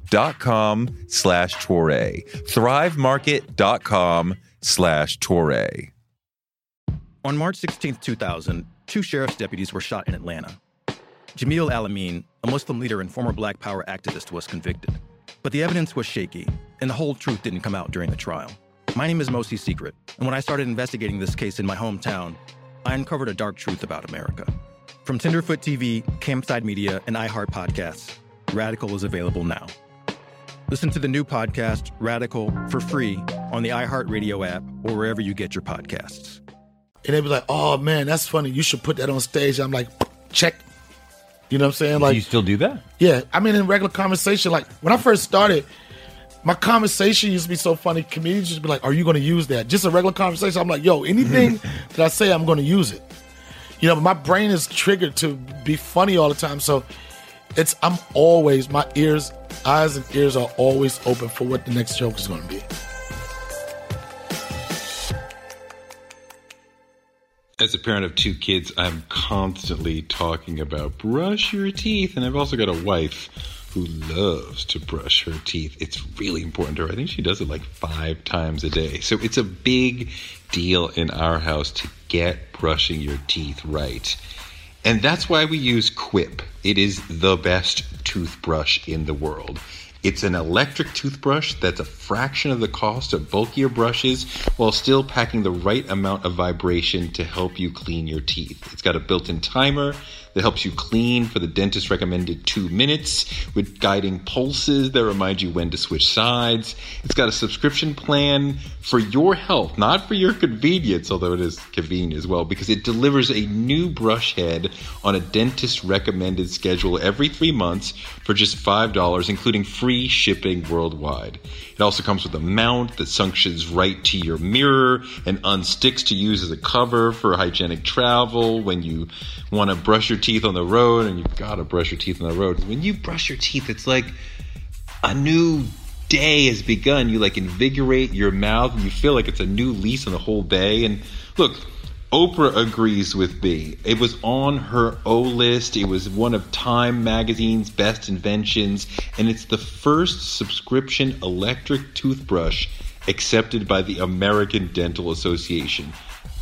slash Toure. Thrivemarket.com slash Toure. On March 16, 2000, two sheriff's deputies were shot in Atlanta. Jamil Al-Amin, a Muslim leader and former Black Power activist, was convicted. But the evidence was shaky, and the whole truth didn't come out during the trial. My name is Mosi Secret, and when I started investigating this case in my hometown, I uncovered a dark truth about America. From Tenderfoot TV, Campside Media, and iHeart Podcasts, Radical is available now. Listen to the new podcast, Radical, for free on the iHeartRadio app or wherever you get your podcasts. And they'd be like, "Oh man, that's funny. You should put that on stage." I'm like, "Check." You know what I'm saying? do Like, you still do that? yeah. I mean, in regular conversation, like when I first started, my conversation used to be so funny. Comedians used to be like, "Are you going to use that?" Just a regular conversation. I'm like, "Yo, anything [laughs] that I say, I'm going to use it." You know, but my brain is triggered to be funny all the time. So it's I'm always my ears, eyes, and ears are always open for what the next joke is going to be. As a parent of two kids, I'm constantly talking about brush your teeth, and I've also got a wife who loves to brush her teeth. It's really important to her. I think she does it like five times a day. So it's a big deal in our house to get brushing your teeth right. And that's why we use Quip. It is the best toothbrush in the world. It's an electric toothbrush that's a fraction of the cost of bulkier brushes while still packing the right amount of vibration to help you clean your teeth. It's got a built in timer that helps you clean for the dentist recommended two minutes with guiding pulses that remind you when to switch sides. It's got a subscription plan for your health, not for your convenience, although it is convenient as well, because it delivers a new brush head on a dentist recommended schedule every three months for just $5, including free shipping worldwide. It also comes with a mount that suctions right to your mirror and unsticks to use as a cover for hygienic travel when you want to brush your teeth on the road and you've got to brush your teeth on the road. When you brush your teeth, it's like a new day has begun. You like invigorate your mouth and you feel like it's a new lease on the whole day. And look, Oprah agrees with me. It was on her O list. It was one of Time magazine's best inventions, and it's the first subscription electric toothbrush accepted by the American Dental Association.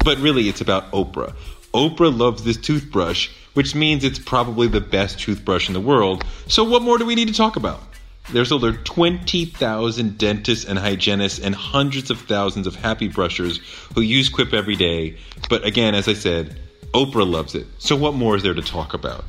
But really, it's about Oprah. Oprah loves this toothbrush, which means it's probably the best toothbrush in the world. So, what more do we need to talk about? There's over 20,000 dentists and hygienists and hundreds of thousands of happy brushers who use Quip every day. But again, as I said, Oprah loves it. So what more is there to talk about?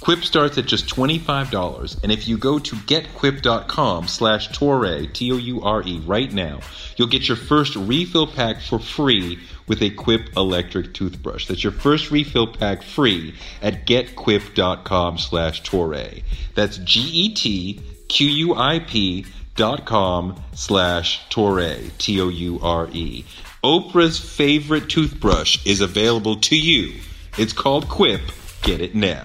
Quip starts at just $25, and if you go to getquip.com slash Toure, T-O-U-R-E, right now, you'll get your first refill pack for free with a Quip electric toothbrush. That's your first refill pack free at getquip.com slash Toure. That's G-E-T Q-U-I-P dot com slash Toure, T-O-U-R-E. Oprah's favorite toothbrush is available to you. It's called Quip. Get it now.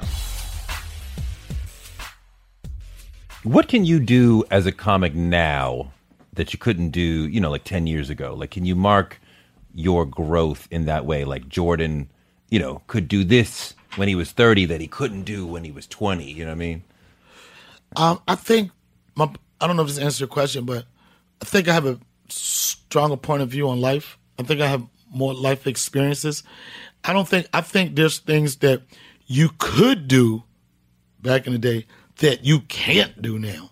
What can you do as a comic now that you couldn't do, you know, like 10 years ago? Like, can you mark your growth in that way? Like, Jordan, you know, could do this when he was 30 that he couldn't do when he was 20. You know what I mean? Um, I think my I don't know if this answers your question, but I think I have a stronger point of view on life. I think I have more life experiences. I don't think I think there's things that you could do back in the day that you can't do now.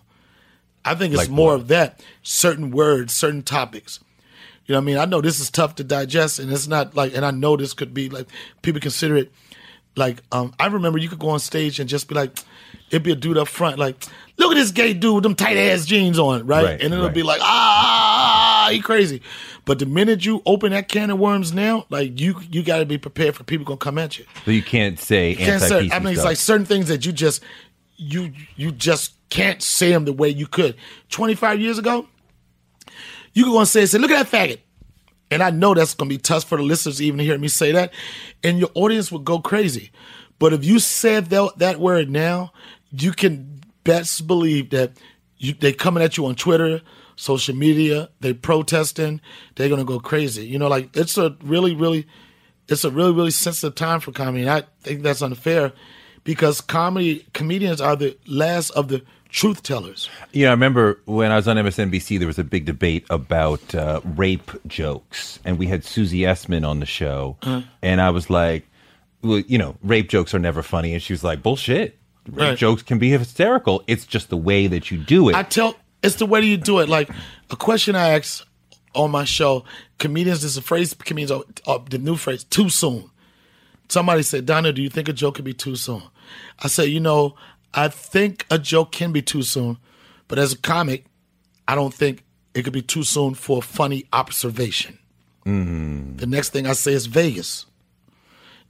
I think it's Like more what? of that. Certain words, certain topics. You know what I mean? I know this is tough to digest and it's not like and I know this could be like people consider it like um I remember you could go on stage and just be like it'd be a dude up front like look at this gay dude with them tight ass jeans on, right? Right, and it'll right. be like ah he crazy. But the minute you open that can of worms now, like you you got to be prepared for people gonna come at you. So you can't say Can't anti say, I mean, it's like certain things that you just you you just can't say them the way you could. Twenty five years ago, you could go and say, "Say, look at that faggot," and I know that's gonna be tough for the listeners even to even hear me say that, and your audience would go crazy. But if you said that, that word now, you can best believe that you, they coming at you on Twitter, social media, they protesting, they're gonna go crazy. You know, like it's a really, really, it's a really, really sensitive time for comedy. And I think that's unfair because comedy comedians are the last of the truth tellers. Know, I remember when I was on MSNBC, there was a big debate about uh, rape jokes, and we had Susie Essman on the show, Uh-huh. and I was like, well, you know, rape jokes are never funny, and she was like, bullshit. Rape Right. jokes can be hysterical. It's just the way that you do it. I tell it's the way you do it. Like a question I ask on my show, comedians. There's a phrase comedians are, are the new phrase too soon. Somebody said, Donna, do you think a joke could be too soon? I said, you know, I think a joke can be too soon, but as a comic, I don't think it could be too soon for a funny observation. Mm-hmm. The next thing I say is Vegas.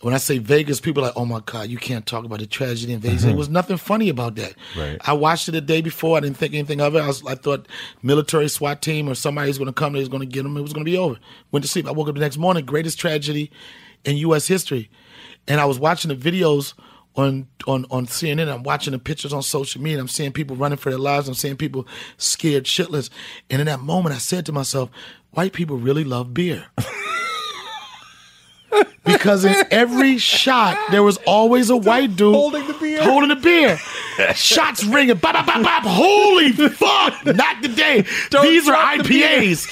When I say Vegas, people are like, oh my God, you can't talk about the tragedy in Vegas. There mm-hmm. was nothing funny about that. Right. I watched it the day before. I didn't think anything of it. I, was, I thought military SWAT team or somebody's going to come, they was going to get them. It was going to be over. Went to sleep. I woke up the next morning, greatest tragedy in U.S. history. And I was watching the videos on, on, on CNN. I'm watching the pictures on social media. I'm seeing people running for their lives. I'm seeing people scared shitless. And in that moment, I said to myself, white people really love beer [laughs] because in every shot there was always a white dude holding the beer. Holding the beer. Shots ringing. Bop, bop, bop, bop. Holy fuck! Not today. These are IPAs.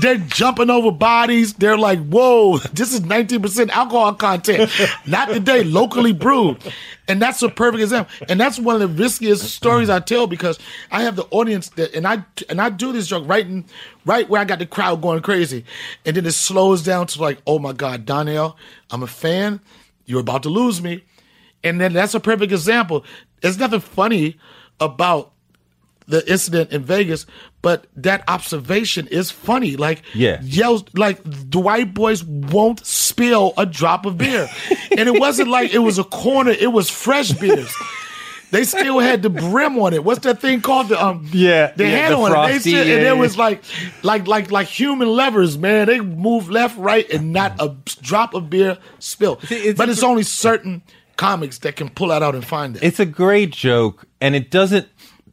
They're jumping over bodies. They're like, whoa, this is 19% alcohol content. Not today. Locally brewed. And that's a perfect example. And that's one of the riskiest stories I tell because I have the audience that, and I and I do this joke right in, right where I got the crowd going crazy, and then it slows down to like, oh my God, Donnell, I'm a fan. You're about to lose me, and then that's a perfect example. There's nothing funny about the incident in Vegas, but that observation is funny. Like, Yeah. yells like the white boys won't spill a drop of beer, [laughs] and it wasn't like it was a corner; it was fresh beers. They still had the brim on it. What's that thing called? The um, Yeah, the yeah, handle the on it. They said, yeah, and it was like, like, like, like human levers, man. They move left, right, and not a drop of beer spill. it's- but it's only certain comics that can pull that out and find it. it's a great joke, and it doesn't.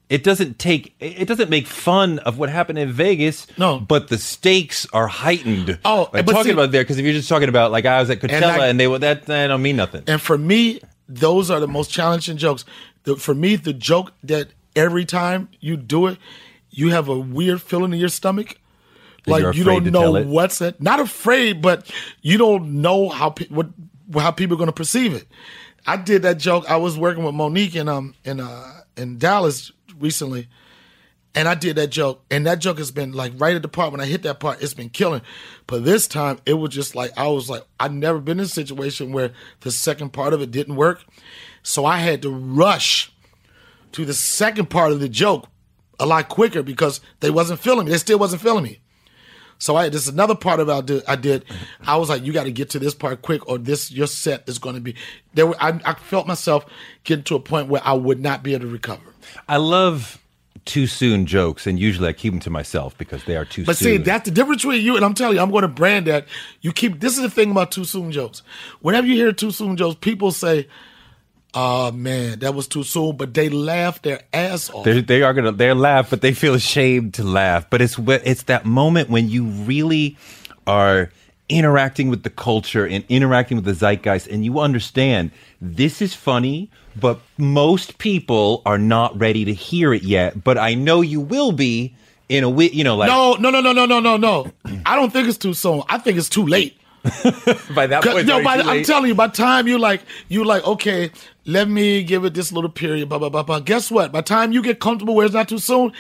It doesn't take. It doesn't make fun of what happened in Vegas. No. but the stakes are heightened. Oh, but talking see- about there because if you're just talking about like I was at Coachella and, I- they were that, that don't mean nothing. And for me, those are the most challenging jokes. The, for me, the joke that every time you do it, you have a weird feeling in your stomach. Like you don't know what's it. Not afraid, but you don't know how pe- what how people are going to perceive it. I did that joke. I was working with Mo'Nique in um in uh in Dallas recently, and I did that joke, and that joke has been like right at the part when I hit that part, it's been killing. But this time, it was just like I was like I've never been in a situation where the second part of it didn't work, so I had to rush to the second part of the joke a lot quicker because they wasn't feeling me. They still wasn't feeling me. So I this is another part of I did. I did. I was like, you got to get to this part quick, or this your set is going to be. There, were, I, I felt myself getting to a point where I would not be able to recover. I love too soon jokes, and usually I keep them to myself because they are too But soon. see, that's the difference between you and I'm telling you, I'm going to brand that. You keep this is the thing about too soon jokes. Whenever you hear too soon jokes, people say, "Oh man, that was too soon," but they laugh their ass off. They're, they are gonna they're laugh, but they feel ashamed to laugh. But it's it's that moment when you really are interacting with the culture and interacting with the zeitgeist, and you understand this is funny, but most people are not ready to hear it yet. But I know you will be in a wi- you know like no, no, no, no, no, no, no, no. [clears throat] I don't think it's too soon. I think it's too late. [laughs] by that point. no, by, I'm telling you, by the time you like, you like, okay, let me give it this little period, blah blah blah blah. Guess what? By the time you get comfortable where it's not too soon,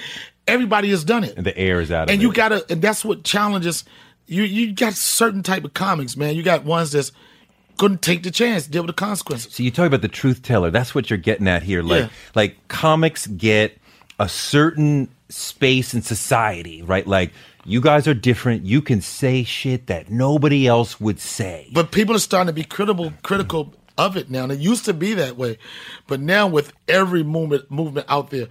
everybody has done it. and the air is out of and it. you gotta and that's what challenges you you got certain type of comics man you got ones that's couldn't take the chance deal with the consequences So you talk about the truth teller. That's what you're getting at here. Like Yeah. like comics get a certain space in society, right? Like you guys are different. You can say shit that nobody else would say. but people are starting to be critical critical of it now and it used to be that way but now with every movement movement out there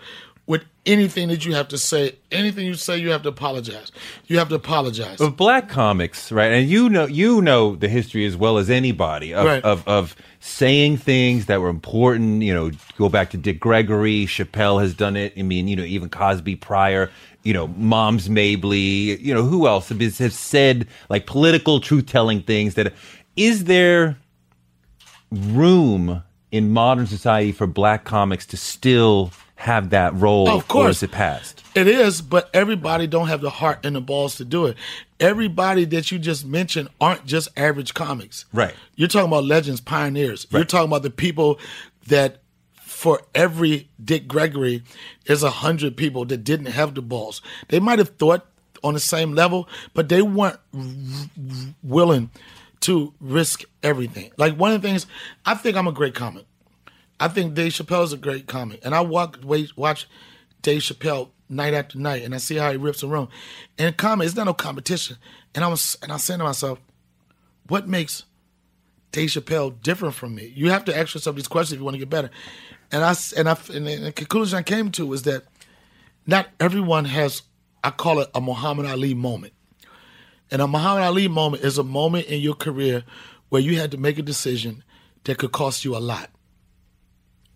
with anything that you have to say anything you say you have to apologize you have to apologize But black comics, right? And you know you know the history as well as anybody of, Right. of of saying things that were important, you know, go back to Dick Gregory, Chappelle has done it. I mean, you know, even Cosby prior, you know, Moms Mabley, you know, who else has, has said like political truth telling things that is there room in modern society for black comics to still have that role Of or course. is it passed It is, but everybody don't have the heart and the balls to do it. Everybody that you just mentioned aren't just average comics. Right. You're talking about legends, pioneers. You're talking about the people that for every Dick Gregory, there's a hundred people that didn't have the balls. They might have thought on the same level, but they weren't willing to risk everything. Like one of the things, I think I'm a great comic. I think Dave is a great comic, and I walk wait, watch Dave Chappelle night after night, and I see how he rips the room. And comic, it's not no competition. And I was, and I saying to myself, what makes Dave Chappelle different from me? You have to ask yourself these questions if you want to get better. And I and I and the conclusion I came to was that not everyone has. I call it a Muhammad Ali moment. And a Muhammad Ali moment is a moment in your career where you had to make a decision that could cost you a lot.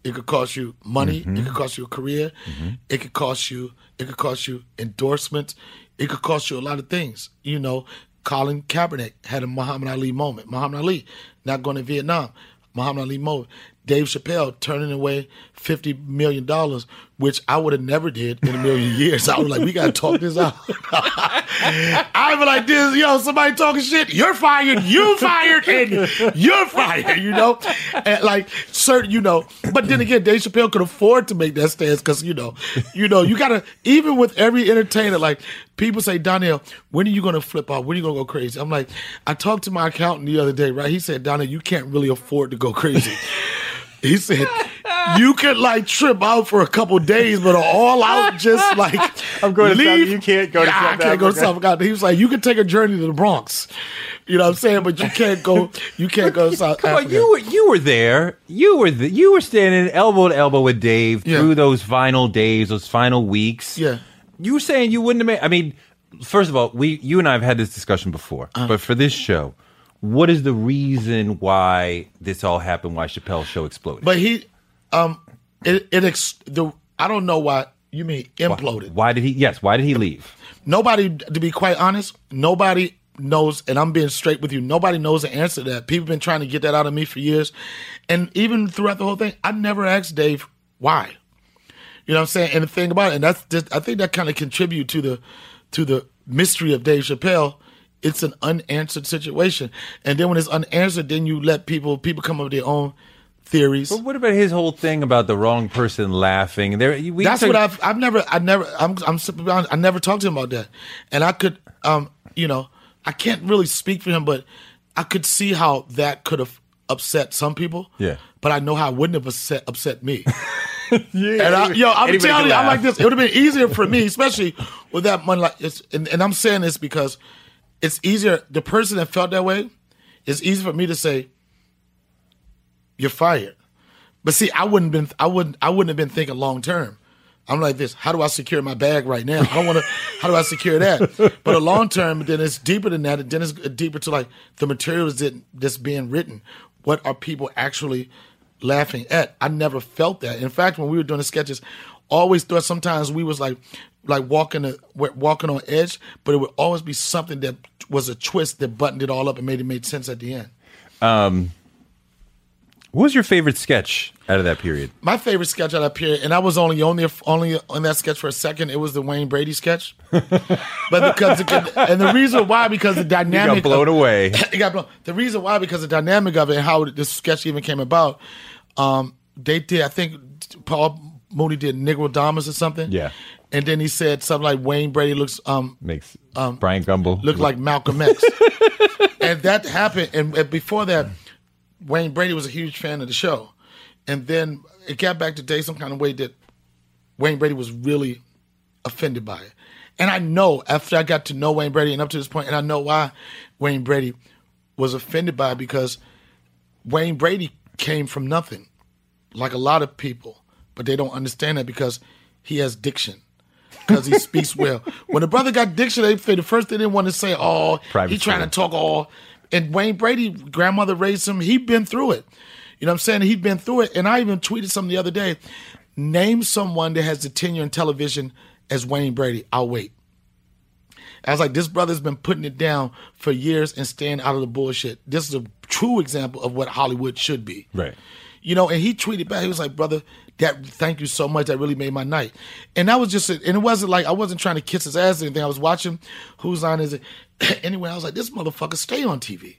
It could cost you money. It mm-hmm. could cost you a career. Mm-hmm. It could cost you. It could cost you endorsements. It could cost you a lot of things. You know, Colin Kaepernick had a Muhammad Ali moment. Muhammad Ali not going to Vietnam. Muhammad Ali moment. Dave Chappelle turning away fifty million dollars, which I would have never did in a million [laughs] years. I was like, we gotta talk this out. [laughs] I be like this, yo, somebody talking shit, you're fired, you fired, and you're fired, you know? And like certain, you know, but then again, Dave Chappelle could afford to make that stance because you know, you know, you gotta even with every entertainer, like people say, Donnell, when are you gonna flip out? When are you gonna go crazy? I'm like, I talked to my accountant the other day, right? He said, Donnell, you can't really afford to go crazy. [laughs] He said, "You could like trip out for a couple days, but all out just like [laughs] I'm going to South- leave. you can't go to Nah, I South can't go to Africa. South Africa. He was like, "You can take a journey to the Bronx." You know what I'm saying? But you can't go. You can't go [laughs] to South Come Africa. on, you were you were there. You were the, you were standing elbow to elbow with Dave Yeah. through those final days, those final weeks. Yeah. You were saying you wouldn't have made. I mean, first of all, we you and I have had this discussion before, Uh-huh. but for this show, what is the reason why this all happened? Why Chappelle's show exploded? But he, um, it it ex- the I don't know why. You mean imploded? Why did he? Yes. Why did he leave? Nobody, to be quite honest, nobody knows, and I'm being straight with you. Nobody knows the answer to that. People been trying to get that out of me for years, and even throughout the whole thing, I never asked Dave why. You know what I'm saying? And the thing about it, and that's just, I think that kind of contribute to the to the mystery of Dave Chappelle. It's an unanswered situation, and then when it's unanswered, then you let people people come up with their own theories. But what about his whole thing about the wrong person laughing? There, we That's what I've I've never I never I'm I'm I never talked to him about that, and I could um you know I can't really speak for him, but I could see how that could have upset some people. Yeah. but I know how it wouldn't have upset upset me. [laughs] Yeah, and I, yo, I'm telling you, I'm like this. It would have been easier for me, especially with that money. Like, it's, and, and I'm saying this because it's easier. The person that felt that way, it's easy for me to say, "You're fired." But see, I wouldn't been, I wouldn't, I wouldn't have been thinking long term. I'm like this. How do I secure my bag right now? I don't want to. [laughs] How do I secure that? But a long term, then it's deeper than that. Then it's deeper to like the materials that that's being written. What are people actually laughing at? I never felt that. In fact, when we were doing the sketches, always thought sometimes we was like like walking a, walking on edge, but it would always be something that was a twist that buttoned it all up and made it made sense at the end. Um, what was your favorite sketch out of that period? My favorite sketch out of that period, and I was only on there only on that sketch for a second. It was the Wayne Brady sketch, [laughs] but because and the reason why because the dynamic you got blown of, away. [laughs] it got blown. The reason why because the dynamic of it and how this sketch even came about. Um, they did. I think Paul Mooney did Negrodamus or something. Yeah. And then he said something like Wayne Brady looks um makes um, Bryant Gumbel look like Malcolm X. [laughs] and that happened. And, and before that, Wayne Brady was a huge fan of the show. And then it got back to day some kind of way that Wayne Brady was really offended by it. And I know after I got to know Wayne Brady and up to this point, and I know why Wayne Brady was offended by it because Wayne Brady came from nothing, like a lot of people, but they don't understand that because he has diction because he speaks well. When the brother got diction, they the first thing they want to say, "Oh, Private he trying to talk all." And Wayne Brady, grandmother raised him. He'd been through it. You know what I'm saying? He'd been through it. And I even tweeted something the other day. Name someone that has the tenure in television as Wayne Brady. I'll wait. I was like, this brother's been putting it down for years and staying out of the bullshit. This is a true example of what Hollywood should be. Right. You know, and he tweeted back. He was like, "Brother, that thank you so much. That really made my night." And that was just, a, and it wasn't like I wasn't trying to kiss his ass or anything. I was watching whose line is it. [clears throat] anyway, I was like, "This motherfucker, stay on TV,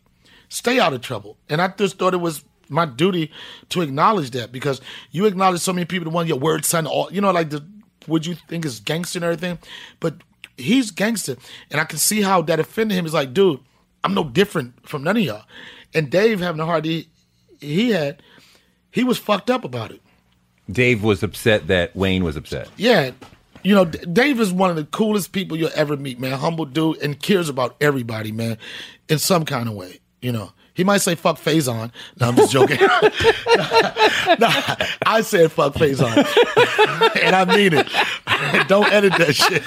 stay out of trouble." And I just thought it was my duty to acknowledge that because you acknowledge so many people that want your word, son. All you know, like the would you think is gangster and everything, but he's gangster, and I can see how that offended him. He's like, dude, I'm no different from none of y'all. And Dave having the heart he, he had, he was fucked up about it. Dave was upset that Wayne was upset. Yeah. You know, Dave is one of the coolest people you'll ever meet, man. Humble dude and cares about everybody, man, in some kind of way. You know, he might say fuck Faizon. No, I'm just joking. [laughs] [laughs] no, I said fuck Faizon. [laughs] and I mean it. don't edit that shit.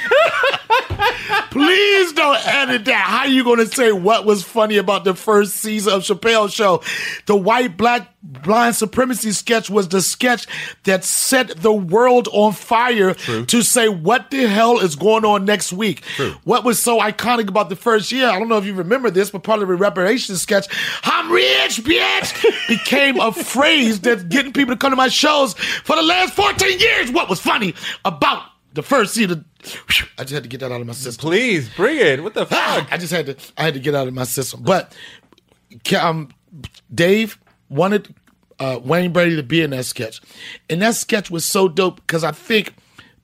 Please don't edit that. How you going to say what was funny about the first season of Chappelle's show? The white black blind supremacy sketch was the sketch that set the world on fire to say what the hell is going on next week. What was so iconic about the first year? I don't know if you remember this, but part of the reparation sketch, I'm rich, bitch, [laughs] became a phrase that's getting people to come to my shows for the last 14 years. What was funny about the first season? I just had to get that out of my system. Please bring it. What the Ah, fuck? I just had to I had to get out of my system. But um, Dave wanted uh, Wayne Brady to be in that sketch, and that sketch was so dope because I think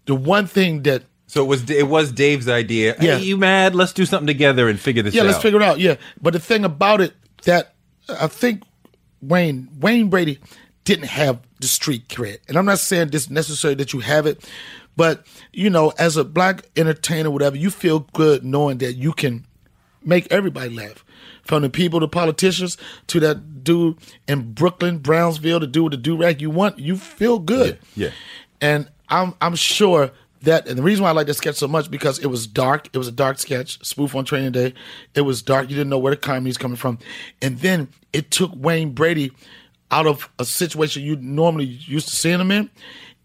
the one thing that So it was it was Dave's idea. Yeah. Hey, you mad? Let's do something together and figure this out. yeah, out. let's figure it out. Yeah, but the thing about it that I think Wayne Wayne Brady didn't have the street cred, and I'm not saying this necessarily that you have it, but you know, as a black entertainer, whatever, you feel good knowing that you can make everybody laugh. From the people, the politicians, to that dude in Brooklyn, Brownsville, the dude with the do rag you want, you feel good. Yeah, yeah. And I'm I'm sure that and the reason why I like that sketch so much because it was dark. It was a dark sketch, spoof on training day. It was dark. You didn't know where the comedy's coming from. And then it took Wayne Brady out of a situation you normally used to seeing him in.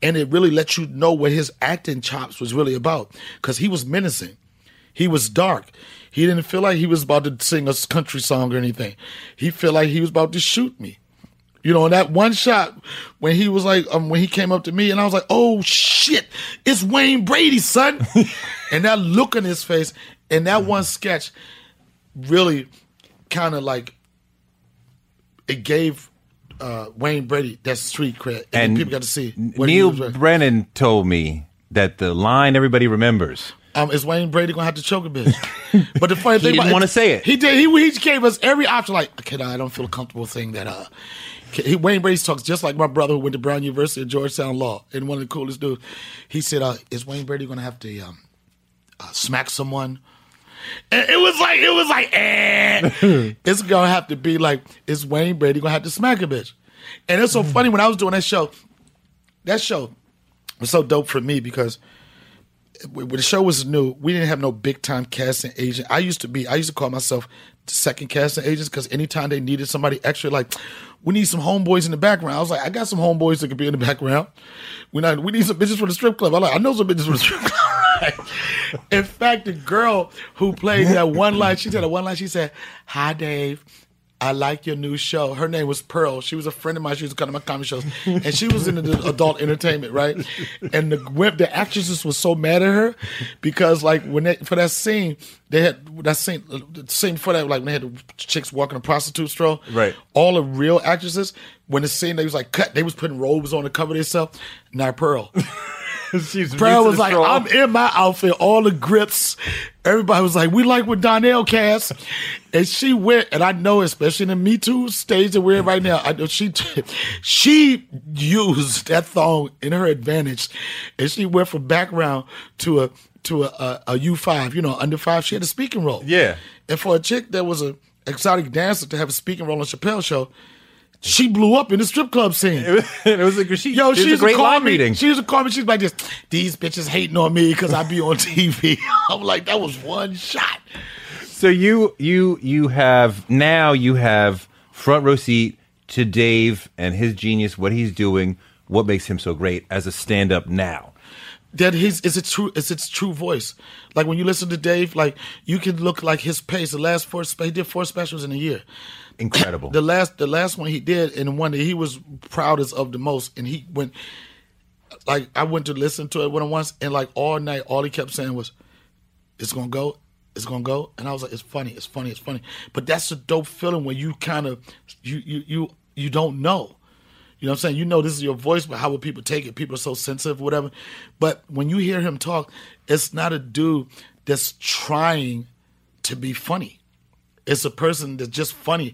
And it really let you know what his acting chops was really about. Because he was menacing. He was dark. He didn't feel like he was about to sing a country song or anything. He felt like he was about to shoot me. You know, in that one shot when he was like, um, when he came up to me and I was like, oh shit, it's Wayne Brady, son. [laughs] and that look on his face and that one sketch really kind of like, it gave uh, Wayne Brady That's street cred. And, And people got to see. Neal. Brennan told me that the line everybody remembers. Um, is Wayne Brady gonna have to choke a bitch? [laughs] But the funny He thing, didn't wanna say it. He did. He, he gave us every option. Like, okay, I don't feel comfortable saying that. Uh, he, Wayne Brady talks just like my brother who went to Brown University at Georgetown Law, and one of the coolest dudes. He said, uh, "Is Wayne Brady gonna have to um, uh, smack someone?" And it was like, it was like, eh. [laughs] it's gonna have to be like, is Wayne Brady gonna have to smack a bitch? And it's so funny when I was doing that show. That show, was so dope for me because when the show was new, we didn't have no big time casting agent. I used to be, I used to call myself second casting agents because anytime they needed somebody extra, like we need some homeboys in the background. I was like, I got some homeboys that could be in the background. We not, we need some bitches for the strip club. I'm like, I know some bitches for the strip club. In fact, the girl who played that one line, she said a one line. She said, "Hi, Dave." I like your new show. Her name was Pearl. She was a friend of mine. She was coming to my comedy shows, and she was in the adult entertainment, right? And the the actresses was so mad at her because, like, when they for that scene, they had that scene, the scene for that, like when they had the chicks walking a prostitute stroll, Right. All the real actresses, when the scene they was like cut, they was putting robes on to cover themselves. Not Pearl. [laughs] She's Pearl was like. I'm in my outfit, all the grips. Everybody was like, we like what Donnell cast. And she went, and I know, especially in the Me Too stage that we're in right now, I know she [laughs] she used that thong in her advantage. And she went from background to a to a, a, a U5, you know, under five. She had a speaking role. Yeah. And for a chick that was a exotic dancer to have a speaking role on Chappelle show, she blew up in the strip club scene. [laughs] it was like she. Yo, was she a used to great call me. reading. She used to call me. She's like this. These bitches hating on me because I be on [laughs] TV. [laughs] I'm like, that was one shot. So you you you have now you have front row seat to Dave and his genius, what he's doing, what makes him so great as a stand up now. That his is its true is its true voice. Like when you listen to Dave, like you can look like his pace. The last four he did four specials in a year. Incredible. The last the last one he did and the one that he was proudest of the most, and he went like I went to listen to it when it once and like all night, all he kept saying was, "It's gonna go, it's gonna go," and I was like, "It's funny, it's funny, it's funny." But that's a dope feeling when you kind of you you you you don't know. You know what I'm saying? You know this is your voice, but how would people take it? People are so sensitive, whatever. But when you hear him talk, it's not a dude that's trying to be funny. It's a person that's just funny,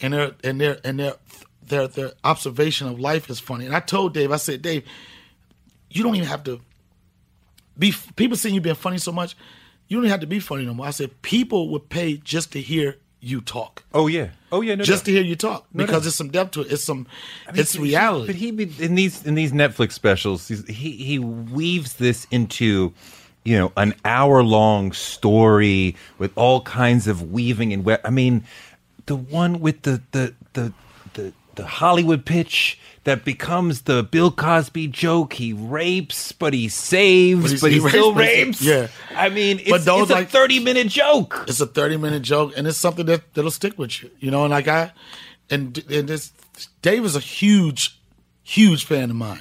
and their and their and their their their observation of life is funny. And I told Dave, I said, Dave, you don't even have to be. People seeing you being funny so much, you don't even have to be funny no more. I said, people would pay just to hear you talk. Oh yeah. Oh yeah. No just to hear you talk No because there's some depth to it. It's some, I mean, it's reality. But he be- in these in these Netflix specials, he he weaves this into you know an hour long story with all kinds of weaving and we- I mean, the one with the the the the, the Hollywood pitch that becomes the Bill Cosby joke. He rapes, but he saves, But but he, he rapes, still he- rapes. yeah. I mean, it's, But those, it's a like- thirty minute joke. it's a 30 minute joke and it's something that that'll stick with you you know and like i and and this dave is a huge huge fan of mine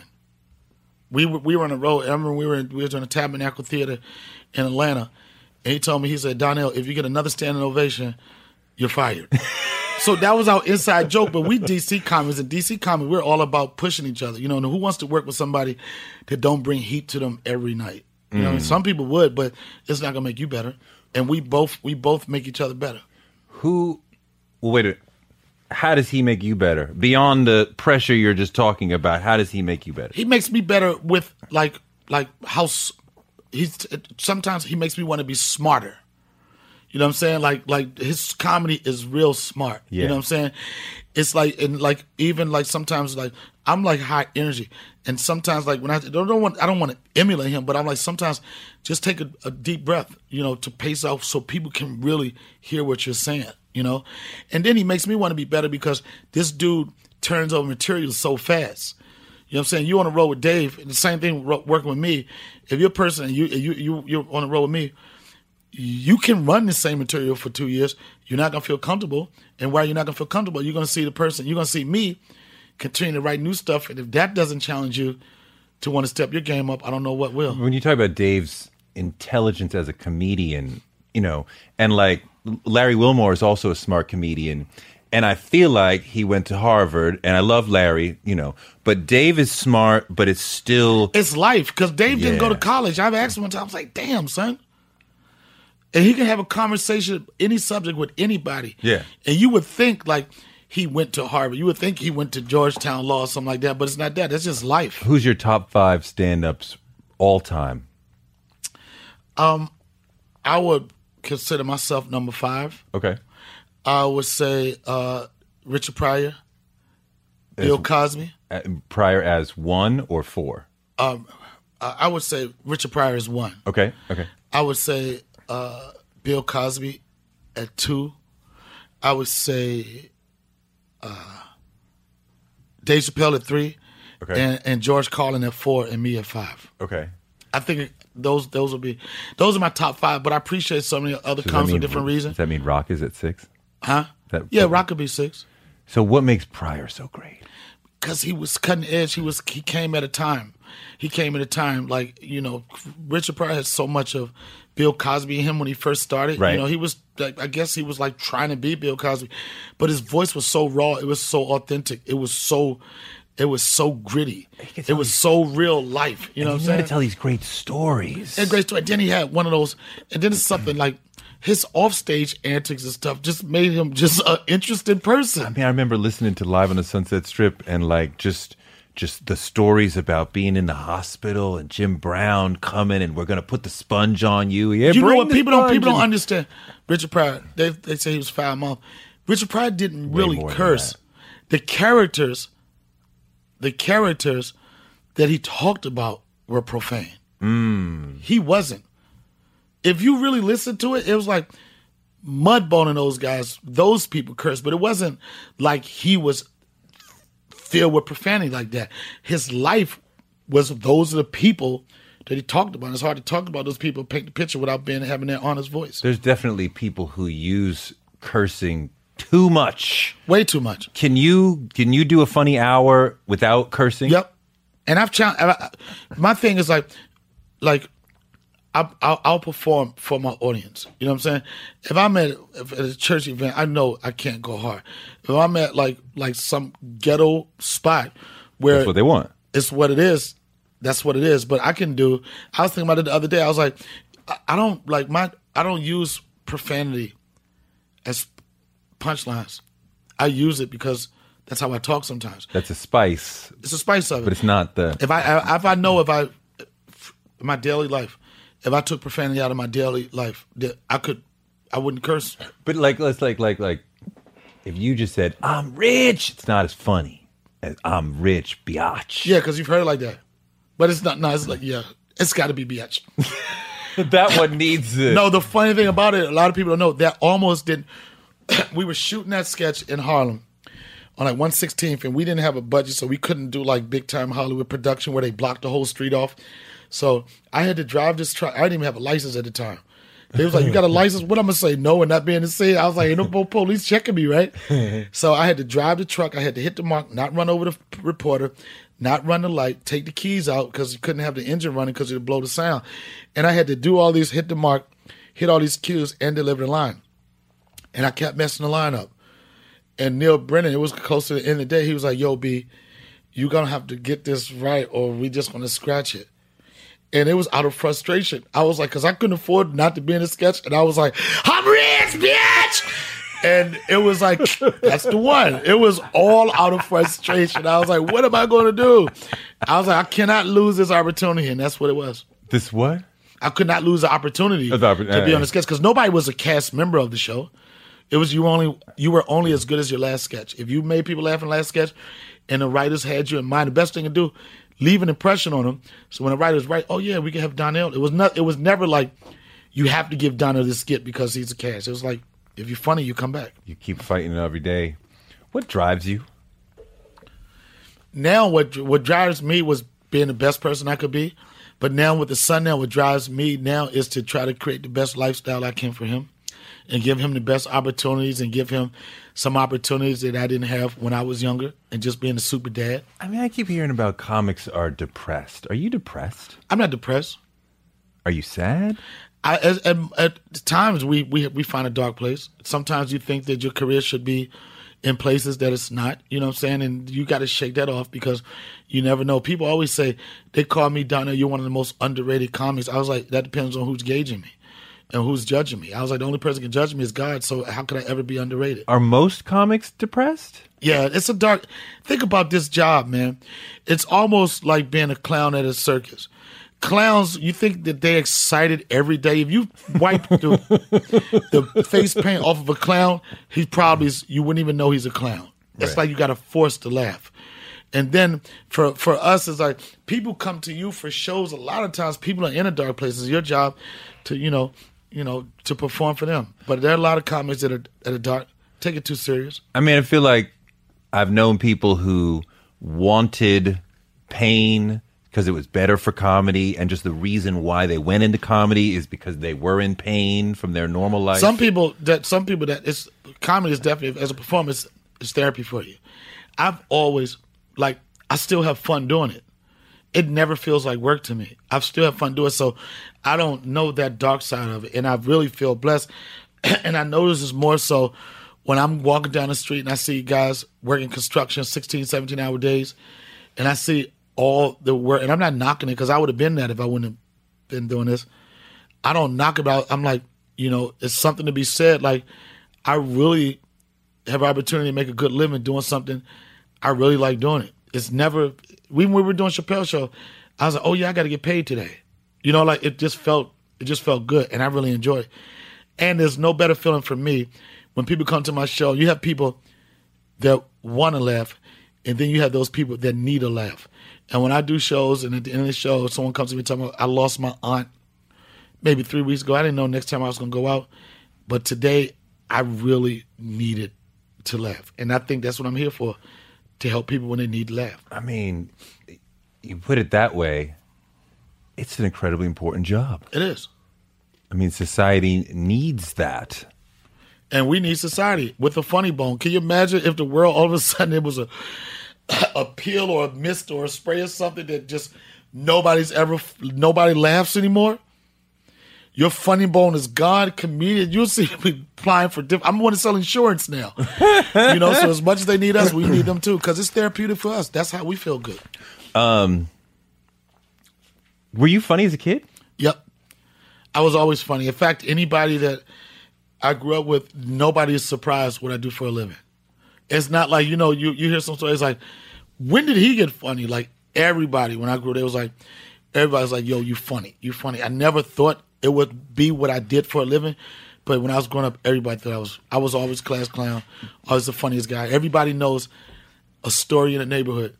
we were we were on the road i remember we were in, we were doing a tabernacle theater in atlanta and he told me he said donnell if you get another standing ovation you're fired so that was our inside joke but we dc comics and dc comics we're all about pushing each other you know and who wants to work with somebody that don't bring heat to them every night you know mm. some people would but it's not gonna make you better and we both we both make each other better Who? Well, wait a minute. How does he make you better? Beyond the pressure you're just talking about? How does he make you better? he makes me better with like like how he's sometimes he makes me want to be smarter. You know what i'm saying? Like like his comedy is real smart. You know what i'm saying? It's like and like even like sometimes like i'm like high energy. And sometimes like when i don't, don't want i don't want to emulate him but i'm like sometimes just take a, a deep breath you know to pace out so people can really hear what you're saying you know and then he makes me want to be better because this dude turns over material so fast you know what I'm saying? You on the road with Dave, and the same thing working with me. If you're a person and you you you you're on the road with me, you can run the same material for two years. You're not gonna feel comfortable, and while you're not gonna feel comfortable, you're gonna see the person. You're gonna see me continue to write new stuff, and if that doesn't challenge you to want to step your game up, I don't know what will. When you talk about Dave's intelligence as a comedian, you know, and like Larry Wilmore is also a smart comedian. And I feel like he went to Harvard, and I love Larry, you know, but Dave is smart, but it's still It's life because Dave didn't go to college. I've asked him one time. I was like, "Damn, son." And he can have a conversation any subject with anybody. Yeah. And you would think like he went to Harvard. You would think he went to Georgetown Law or something like that, but it's not that. That's just life. who's your top five stand ups all time? Um, I would consider myself number five. Okay. I would say uh, Richard Pryor, Bill Cosby, prior as one or four? uh, I would say Richard Pryor is one. Okay. Okay. I would say uh, Bill Cosby at two. I would say uh, Dave Chappelle at three, Okay. and, and George Carlin at four, and me at five. Okay. I think those those will be those are my top five. But I appreciate so many other that comics for different reasons. Does that mean Rock is at six? Huh? That- yeah, Rock could be six So what makes Pryor so great? because he was cutting edge. He was he came at a time. He came at a time like you know Richard Pryor had so much of Bill Cosby in him when he first started. Right. You know he was like I guess he was like trying to be Bill Cosby, but his voice was so raw. It was so authentic. It was so. It was so gritty. It was these- so real life. You know what I'm saying? got to tell these great stories. And great story. Then he had one of those, and then it's something like his offstage antics and stuff just made him just an interesting person. I mean, I remember listening to Live on the Sunset Strip and like just just the stories about being in the hospital and Jim Brown coming and we're gonna put the sponge on you. Yeah, you know what people don't people don't understand. Richard Pryor, they they say he was foul mouth. Richard Pryor didn't Way really curse. The characters, the characters that he talked about were profane. Hmm. He wasn't. If you really listen to it, it was like Mudbone and those guys. Those people cursed, but it wasn't like he was filled with profanity like that. His life was those are the people that he talked about. It's hard to talk about those people, paint the picture without being having their honest voice. There's definitely people who use cursing too much. Way too much. Can you can you do a funny hour without cursing? Yep. And I've challenged. My thing is like, like, I, I'll, I'll perform for my audience. You know what I'm saying? If I'm at, if at a church event, I know I can't go hard. If I'm at like like some ghetto spot where That's what they want. it's what it is. That's what it is. But I can do. I was thinking about it the other day. I was like, I, I don't like my. I don't use profanity as punchlines. I use it because that's how I talk sometimes. That's a spice, It's a spice of it. but it's not the. If I, I if I know if I my daily life, if I took profanity out of my daily life, I could, I wouldn't curse. But like, let's like like like, if you just said I'm rich, it's not as funny as I'm rich, biatch. Yeah, because you've heard it like that, but it's not. No, it's like yeah, it's got to be bitch. [laughs] that one needs [laughs] it. No, the funny thing about it, a lot of people don't know that almost didn't. [coughs] we were shooting that sketch in Harlem on like 116th, and we didn't have a budget, so we couldn't do like big time Hollywood production where they blocked the whole street off. So I had to drive this truck. I didn't even have a license at the time. They was like, "You got a license?" What I'm gonna say? No, and not being to say. I was like, "Ain't no po- police checking me, right?" [laughs] so I had to drive the truck. I had to hit the mark, not run over the reporter, not run the light, take the keys out because you couldn't have the engine running because it'd blow the sound. And I had to do all these, hit the mark, hit all these cues, and deliver the line. And I kept messing the line up. And Neal Brennan, it was close to the end of the day. He was like, "Yo, B, you're gonna have to get this right, or we just gonna scratch it." And it was out of frustration. I was like, because I couldn't afford not to be in a sketch, and I was like, "I'm rich, bitch." And it was like, [laughs] that's the one. It was all out of frustration. I was like, what am I going to do? I was like, I cannot lose this opportunity. And that's what it was. This what? I could not lose the opportunity Oh, the oppor- to be on the sketch because nobody was a cast member of the show. It was you only you were only as good as your last sketch. If you made people laugh in the last sketch, and the writers had you in mind, the best thing to do, leave an impression on them. So when the writers write, oh yeah, we can have Donnell. It was not. It was never like you have to give Donnell this skit because he's a cast. It was like if you're funny, you come back. You keep fighting it every day. What drives you? now what what drives me was being the best person I could be. But now with the son now, what drives me now is to try to create the best lifestyle I can for him and give him the best opportunities and give him some opportunities that I didn't have when I was younger and just being a super dad. I mean, I keep hearing about comics are depressed. Are you depressed? I'm not depressed. Are you sad? I, at, at, at times we, we we find a dark place. Sometimes you think that your career should be in places that it's not. You know what I'm saying? And you got to shake that off because you never know. People always say they call me Donna. You're one of the most underrated comics. I was like, that depends on who's gauging me and who's judging me. I was like, the only person can judge me is God. So how could I ever be underrated? Are most comics depressed? Yeah, it's a dark. Think about this job, man. It's almost like being a clown at a circus. Clowns, you think that they're excited every day. If you wipe the, [laughs] the face paint off of a clown, he probably is, you wouldn't even know he's a clown. It's Right. like you got to force to laugh. And then for for us, it's like people come to you for shows. A lot of times, people are in a dark place. It's your job to you know, you know, to perform for them. But there are a lot of comics that are that are dark. Take it too serious. I mean, I feel like I've known people who wanted pain because it was better for comedy, and just the reason why they went into comedy is because they were in pain from their normal life. Some people that some people that it's comedy is definitely as a performance is therapy for you. I've always like I still have fun doing it. It never feels like work to me. I've still have fun doing it, so I don't know that dark side of it, and I really feel blessed. [clears throat] and I notice this more so when I'm walking down the street and I see guys working construction 16, 17 hour days, and I see all the work, and I'm not knocking it because I would have been that if I wouldn't have been doing this. I don't knock about. I'm like, you know, it's something to be said. Like, I really have opportunity to make a good living doing something I really like doing it. It's never when we were doing Chappelle show, I was like, oh yeah, I got to get paid today. You know, like it just felt it just felt good, and I really enjoy it. And there's no better feeling for me when people come to my show. You have people that want to laugh, and then you have those people that need a laugh. And when I do shows, and at the end of the show, someone comes to me telling me I lost my aunt maybe three weeks ago. I didn't know next time I was going to go out, but today I really needed to laugh, and I think that's what I'm here for to help people when they need to laugh. I mean, you put it that way, it's an incredibly important job. It is. I mean, society needs that. And we need society with a funny bone. Can you imagine if the world all of a sudden it was a a pill or a mist or a spray or something that just nobody's ever nobody laughs anymore? Your funny bone is gone. Comedian, you'll see [laughs] me applying for different. I'm going to sell insurance now. you know, so as much as they need us, we need them too because it's therapeutic for us. That's how we feel good. Um, were you funny as a kid? Yep, I was always funny. In fact, anybody that I grew up with, nobody is surprised what I do for a living. It's not like you know you you hear some stories like, when did he get funny? Like everybody when I grew, up, it was like everybody's like, "Yo, you funny, you funny." I never thought it would be what I did for a living. But when I was growing up, everybody thought I was I was always class clown, always the funniest guy. Everybody knows a story in the neighborhood,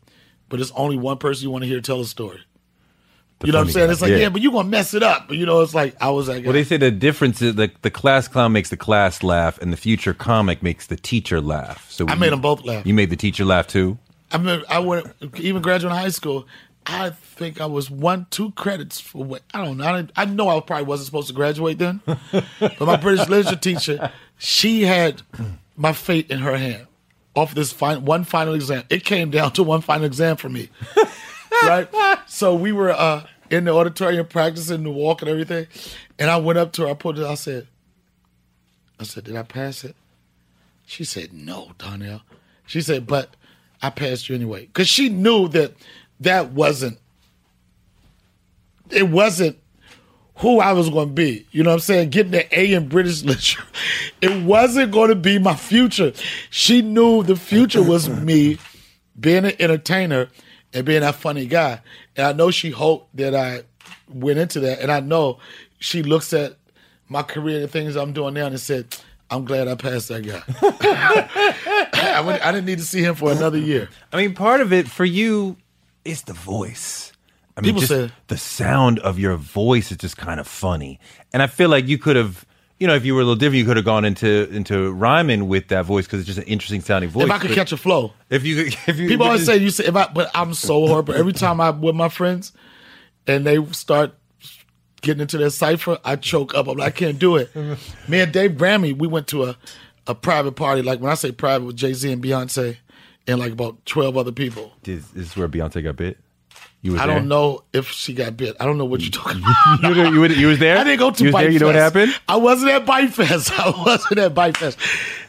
but it's only one person you want to hear tell a story. You know what I'm saying? guy, It's like, yeah. yeah. but you're gonna mess it up. But you know, it's like I was like Well, they say the difference is the the class clown makes the class laugh, and the future comic makes the teacher laugh. So I made them both laugh. You made the teacher laugh too. I mean, I went even graduating high school. I think I was one, two credits for what I don't know. I, didn't- I know I probably wasn't supposed to graduate then, [laughs] but my British literature teacher, she had my fate in her hand. Off this fin- one final exam, it came down to one final exam for me. Right? So we were uh, in the auditorium practicing the walk and everything, and I went up to her. I put it. I said, "I said, did I pass it?" She said, "No, Donnell." She said, "But I passed you anyway," because she knew that that wasn't. It wasn't who I was going to be. You know what I'm saying? Getting an A in British [laughs] literature. It wasn't going to be my future. She knew the future was me being an entertainer and being that funny guy. And I know she hoped that I went into that. And I know she looks at my career and things I'm doing now and said, I'm glad I passed that guy. [laughs] I, wouldn't- I didn't need to see him for another year. I mean, part of it for you is the voice. I mean, People just say- the sound of your voice is just kind of funny, and I feel like you could have, you know, if you were a little different, you could have gone into into rhyming with that voice because it's just an interesting sounding voice. If I could But catch a flow. if you, [laughs] if you, People always say you say if I, but I'm so horrible. Every time I'm with my friends, and they start getting into their cipher, I choke up. I'm like, I can't do it. [laughs] Me and Dave Grammy, we went to a a private party. Like when I say private, with Jay Z and Beyonce, and like about twelve other people. Is, is this where Beyonce got bit? You was I there? don't know if she got bit. I don't know what you're talking about. [laughs] you, were- you, were- you was there. I didn't go to you was Bite there. You know what happened? I wasn't at Bite Fest. [laughs] I wasn't at Bite Fest.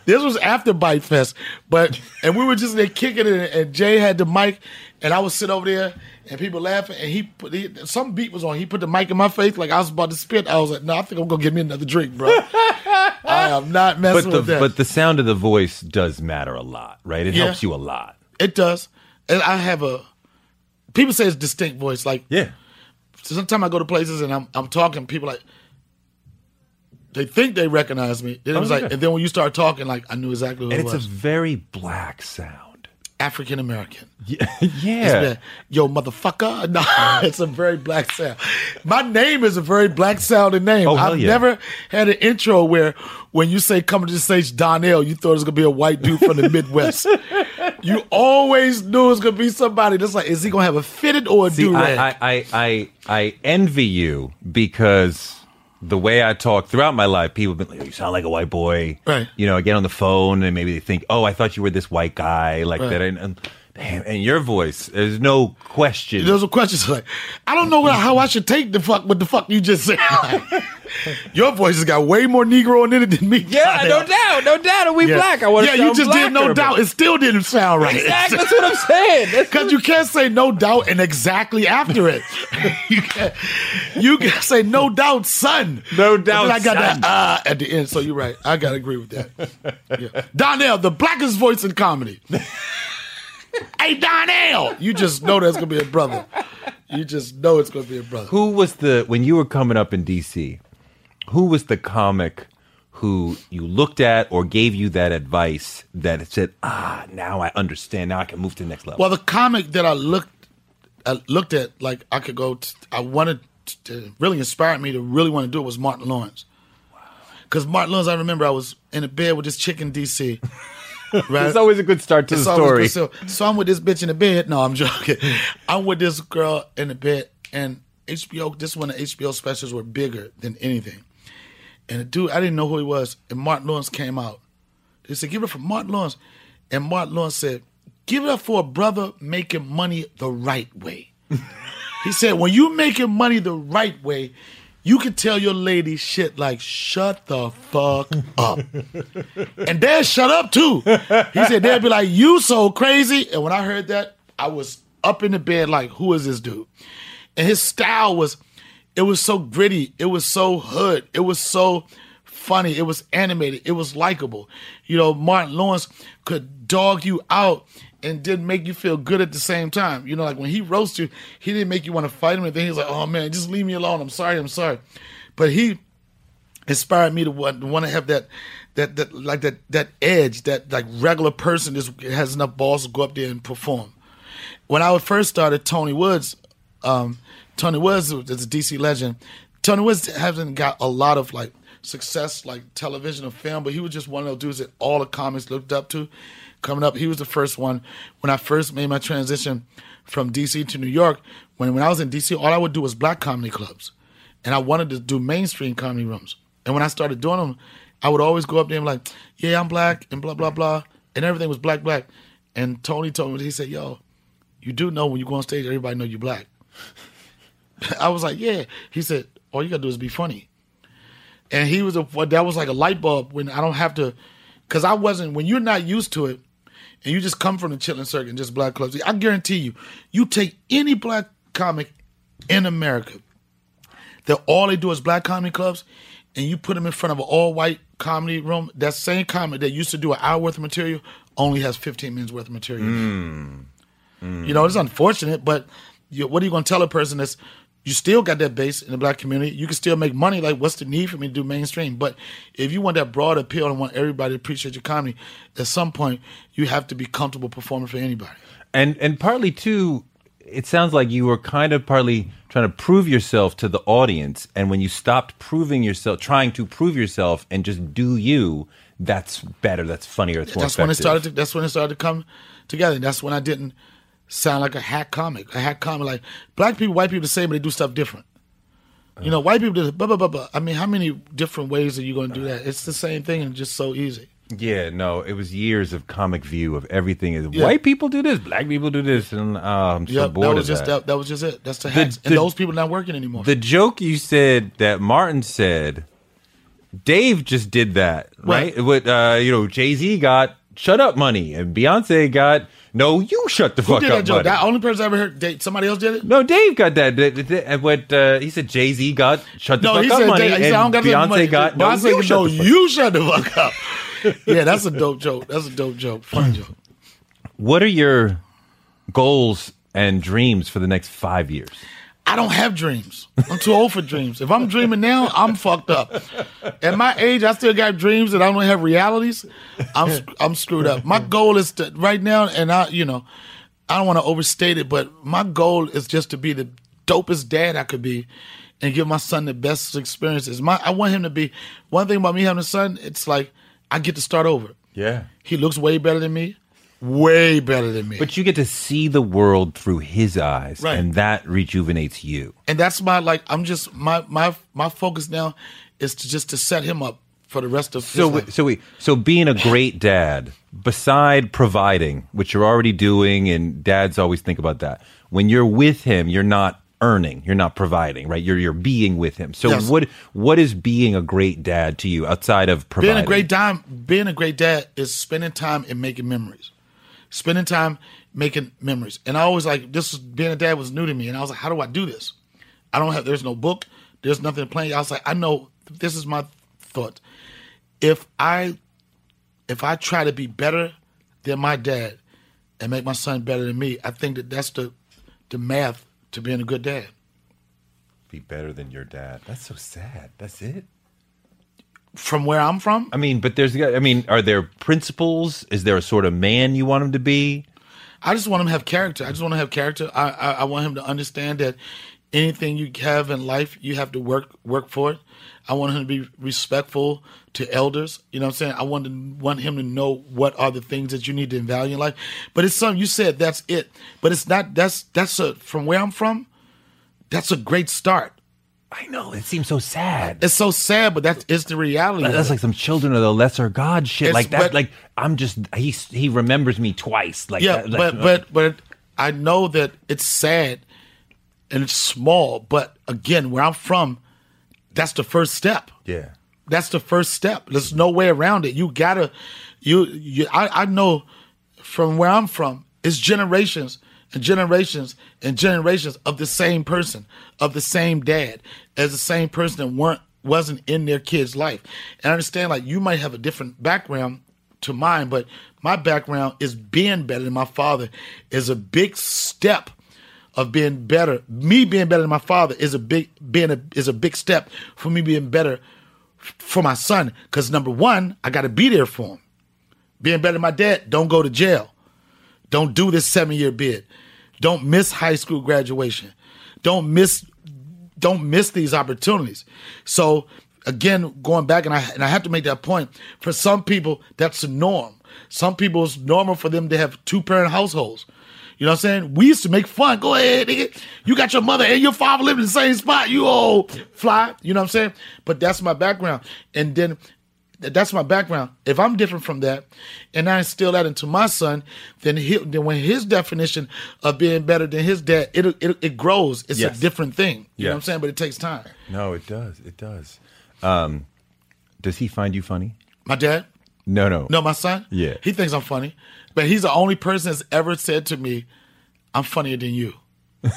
This was after Bite Fest, but and we were just there kicking it, and Jay had the mic, and I was sitting over there, and people laughing, and he put he, some beat was on. He put the mic in my face like I was about to spit. I was like, no, I think I'm gonna get me another drink, bro. [laughs] I am not messing But the with that. but the sound of the voice does matter a lot, right? It Yeah. helps you a lot. it does, and I have a. People say it's distinct voice, like Yeah. sometimes I go to places and I'm I'm talking, people like they think they recognize me. Then it Oh, was like, yeah. and then when you start talking, like I knew exactly who And it it's a very black sound. African American. yeah. It's [laughs] been, Yo, motherfucker. [laughs] No, it's a very black sound. My name is a very black sounding name. Oh, hell I've yeah. never had an intro where when you say coming to the stage Donnell, you thought it was gonna be a white dude from the Midwest. [laughs] you always knew it was gonna be somebody that's like, is he gonna have a fitted or a See, do rag? I, I, I, I, I envy you because the way I talk throughout my life, people have been like, oh, you sound like a white boy. Right. You know, I get on the phone and maybe they think, oh, I thought you were this white guy like Right. that. And, and, damn, and your voice, there's no question. There's a question it's like, I don't know what, how I should take the fuck what the fuck you just said. [laughs] [laughs] Your voice has got way more Negro in it than me. yeah, no doubt, no doubt. And we Yeah. black. I want Yeah, you just did no doubt. It still didn't sound right. Exactly, that's [laughs] what I'm saying. Because you can't say no doubt and exactly after it. [laughs] you can't. You can say no doubt, son. No doubt, then I got son. that uh at the end. So you're right. I gotta agree with that. Yeah. Donnell, the blackest voice in comedy. hey Donnell, you just know that's gonna be a brother. You just know it's gonna be a brother. Who was the when you were coming up in DC? Who was the comic who you looked at or gave you that advice that said, "Ah, now I understand. Now I can move to the next level." Well, the comic that I looked I looked at, like I could go. T- I wanted to really inspired me to really want to do it was Martin Lawrence. Because Martin Lawrence, I remember I was in a bed with this chick in D.C. [laughs] Right? It's always a good start to It's the story. So, so I'm with this bitch in the bed. No, I'm [laughs] joking. I'm with this girl in the bed, and HBO. This is when the HBO specials were bigger than anything. And the dude, I didn't know who he was, and Martin Lawrence came out. They said, "Give it up for Martin Lawrence," and Martin Lawrence said, "Give it up for a brother making money the right way." [laughs] he said, "When you making money the right way." You can tell your lady shit like "shut the fuck [laughs] up," and they'll shut up too. He said they'll be like, "You so crazy." And when I heard that, I was up in the bed like, "Who is this dude?" And his style was, it was so gritty. It was so hood. It was so funny. It was animated. It was likable. You know, Martin Lawrence could dog you out and didn't make you feel good at the same time. You know, like when he roasted you, he didn't make you want to fight him. And then he's like, "Oh man, just leave me alone. I'm sorry. I'm sorry." But he inspired me to want, to want to have that that that like that that edge that like regular person just has enough balls to go up there and perform. When I first started, Tony Woods, um, Tony Woods is a DC legend. Tony Woods hasn't got a lot of like success like television or film, but he was just one of those dudes that all the comics looked up to. Coming up, he was the first one when I first made my transition from DC to New York. When when I was in DC, all I would do was black comedy clubs and I wanted to do mainstream comedy rooms. And when I started doing them, I would always go up there and be like, "Yeah, I'm black," and blah blah blah, and everything was black black. And Tony told me he said, "Yo, you do know when you go on stage, everybody know you black." I was like, "Yeah." He said, "All you gotta do is be funny." And he was a that was like a light bulb when I don't have to, because I wasn't when you're not used to it, and you just come from the chitlin circuit and just black clubs. I guarantee you, you take any black comic in America that all they do is black comedy clubs, and you put them in front of an all white comedy room, that same comic that used to do an hour worth of material only has 15 minutes worth of material. Hmm. You know, it's unfortunate, but you, what are you going to tell a person that's you still got that base in the black community? You can still make money. Like, what's the need for me to do mainstream? But if you want that broad appeal and want everybody to appreciate your comedy, at some point you have to be comfortable performing for anybody. and and partly too it sounds like you were kind of partly trying to prove yourself to the audience and when you stopped proving yourself trying to prove yourself and just do you that's better that's funnier it's more that's when it started. To, that's when it started to come together. That's when I didn't sound like a hack comic. A hack comic like black people, white people the same, but they do stuff different. You know, white people do blah blah blah blah. I mean, how many different ways are you going to do that? It's the same thing and just so easy. yeah no it was years of comic view of everything Yeah. white people do this black people do this and uh, i'm so Yep, bored that was of just that. that. That was just it. That's the The- hacks, and the- those people not working anymore. the joke you said that martin said dave just did that right, Right. what uh you know jay-z got shut up money and beyonce got no you shut the Who fuck did up that joke? money. That only person I ever heard. Dave, somebody else did it. No, Dave got that. And what uh, he said, Jay Z got shut the No, fuck he up said, money, Dave, he said, I don't and got Beyonce money. got no. Beyonce You shut no, the fuck you shut the fuck up. [laughs] yeah, that's a dope joke. That's a dope joke. Funny joke. What are your goals and dreams for the next five years? I don't have dreams. I'm too old for dreams. If I'm dreaming now, I'm fucked up. At my age, I still got dreams and I don't have realities. I'm I'm screwed up. My goal is to right now, and I, you know, I don't want to overstate it, but my goal is just to be the dopest dad I could be, and give my son the best experiences. My I want him to be. One thing about me having a son, it's like I get to start over. Yeah. He looks way better than me. Way better than me. But you get to see the world through his eyes, Right. and that rejuvenates you. and that's my like i'm just my my my focus now is to just to set him up for the rest of his So, life. so we, so being a great dad, beside providing, which you're already doing, and dads always think about that. When you're with him, you're not earning, you're not providing, right? You're you're being with him. So, Yes. what what is being a great dad to you outside of providing? being a great dad being a great dad is spending time and making memories spending time making memories and i always like this was being a dad was new to me and i was like how do i do this i don't have there's no book there's nothing to playing i was like i know this is my thought if i if i try to be better than my dad and make my son better than me i think that that's the the math to being a good dad Be better than your dad. That's so sad. That's it. From where i'm from I mean, but there's. I mean, are there principles? Is there a sort of man you want him to be? I just want him to have character. I just want to have character. I, I, I want him to understand that anything you have in life, you have to work work for it. I want him to be respectful to elders. You know what I'm saying? I want to want him to know what are the things that you need to value in life. But it's something you said that's it. But it's not. That's that's a from where I'm from. That's a great start. I know it seems so sad. It's so sad, but that's it's the reality. That's like some children of the lesser god shit. It's- like that. but- like I'm just he he remembers me twice. Like yeah, that, like- but but but I know that it's sad and it's small. But again, where I'm from, that's the first step. yeah. That's the first step. There's no way around it. You gotta, you, you. I, I know from where I'm from, it's generations and generations and generations of the same person, of the same dad, as the same person that weren't wasn't in their kid's life. And I understand, like you might have a different background to mine, but my background is being better than my father is a big step of being better. Me being better than my father is a big being a is a big step for me being better for my son. Because number one, I got to be there for him. Being better than my dad, don't go to jail. Don't do this seven year bid. Don't miss high school graduation. Don't miss don't miss these opportunities. So again, going back and I and I have to make that point. For some people, that's the norm. Some people it's normal for them to have two parent households. You know what I'm saying? We used to make fun. Go ahead, nigga. You got your mother and your father living in the same spot. You old fly. You know what I'm saying? But that's my background. And then th- that's my background. If I'm different from that, and I instill that into my son, then he, then when his definition of being better than his dad, it it, it grows. It's Yes. a different thing. You know what I'm saying? But it takes time. No, it does. It does. Um, does he find you funny? My dad, No, no, no, my son, Yeah. he thinks I'm funny, but he's the only person that's ever said to me, "I'm funnier than you." [laughs] he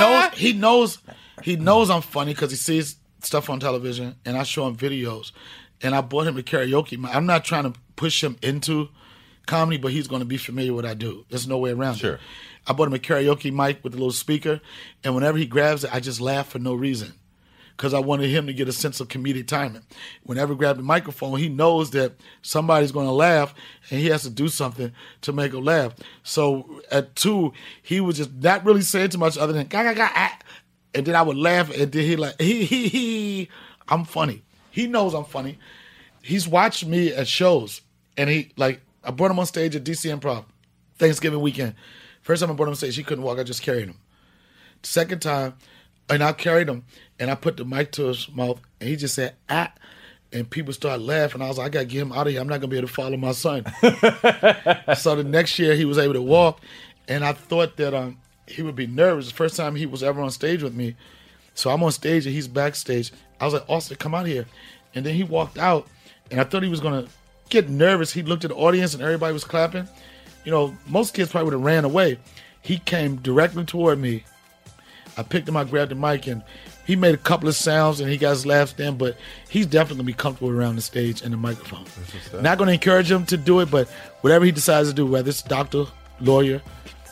knows. He knows. He knows I'm funny because he sees stuff on television, and I show him videos. And I brought him to karaoke. Mic. I'm not trying to push him into comedy, but he's going to be familiar with what I do. There's no way around Sure. it. I bought him a karaoke mic with a little speaker, and whenever he grabs it, I just laugh for no reason because I wanted him to get a sense of comedic timing. Whenever he grabs the microphone, he knows that somebody's going to laugh, and he has to do something to make him laugh. So at two, he was just not really saying too much other than "ga ga ga," ah," and then I would laugh, and then he like he he he. I'm funny. He knows I'm funny. He's watched me at shows, and he like I brought him on stage at DC Improv Thanksgiving weekend. First time I brought him on stage, he couldn't walk. I just carried him. Second time, and I carried him and I put the mic to his mouth and he just said, ah. And people started laughing. I was like, I gotta get him out of here. I'm not gonna be able to follow my son. [laughs] so the next year he was able to walk. And I thought that um he would be nervous. The first time he was ever on stage with me. So I'm on stage and he's backstage. I was like, Austin, come out here. And then he walked out and I thought he was gonna get nervous. He looked at the audience and everybody was clapping. You know, most kids probably would have ran away. He came directly toward me I picked him, I grabbed the mic, and he made a couple of sounds, and he got his laughs then. But he's definitely gonna be comfortable around the stage and the microphone. Not gonna encourage him to do it, but whatever he decides to do, whether it's doctor, lawyer,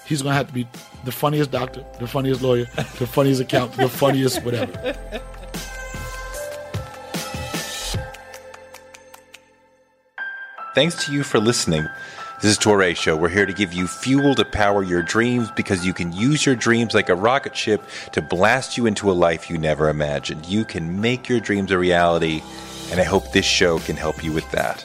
he's gonna have to be the funniest doctor, the funniest lawyer, the funniest accountant, the funniest whatever. Thanks to you for listening. This is Toure Show. We're here to give you fuel to power your dreams because you can use your dreams like a rocket ship to blast you into a life you never imagined. You can make your dreams a reality, and I hope this show can help you with that.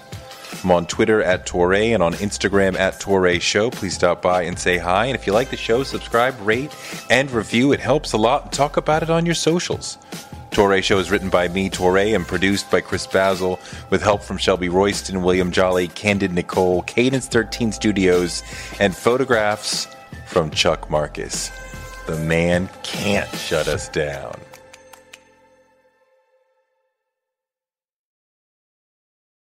I'm on Twitter at Toure and on Instagram at Toure Show. Please stop by and say hi. And if you like the show, subscribe, rate, and review. It helps a lot. Talk about it on your socials. Toure Show is written by me, Toure, and produced by Chris Basil, with help from Shelby Royston, William Jolley, Candid Nicole, Cadence 13 Studios, and photographs from Chuck Marcus. The man can't shut us down.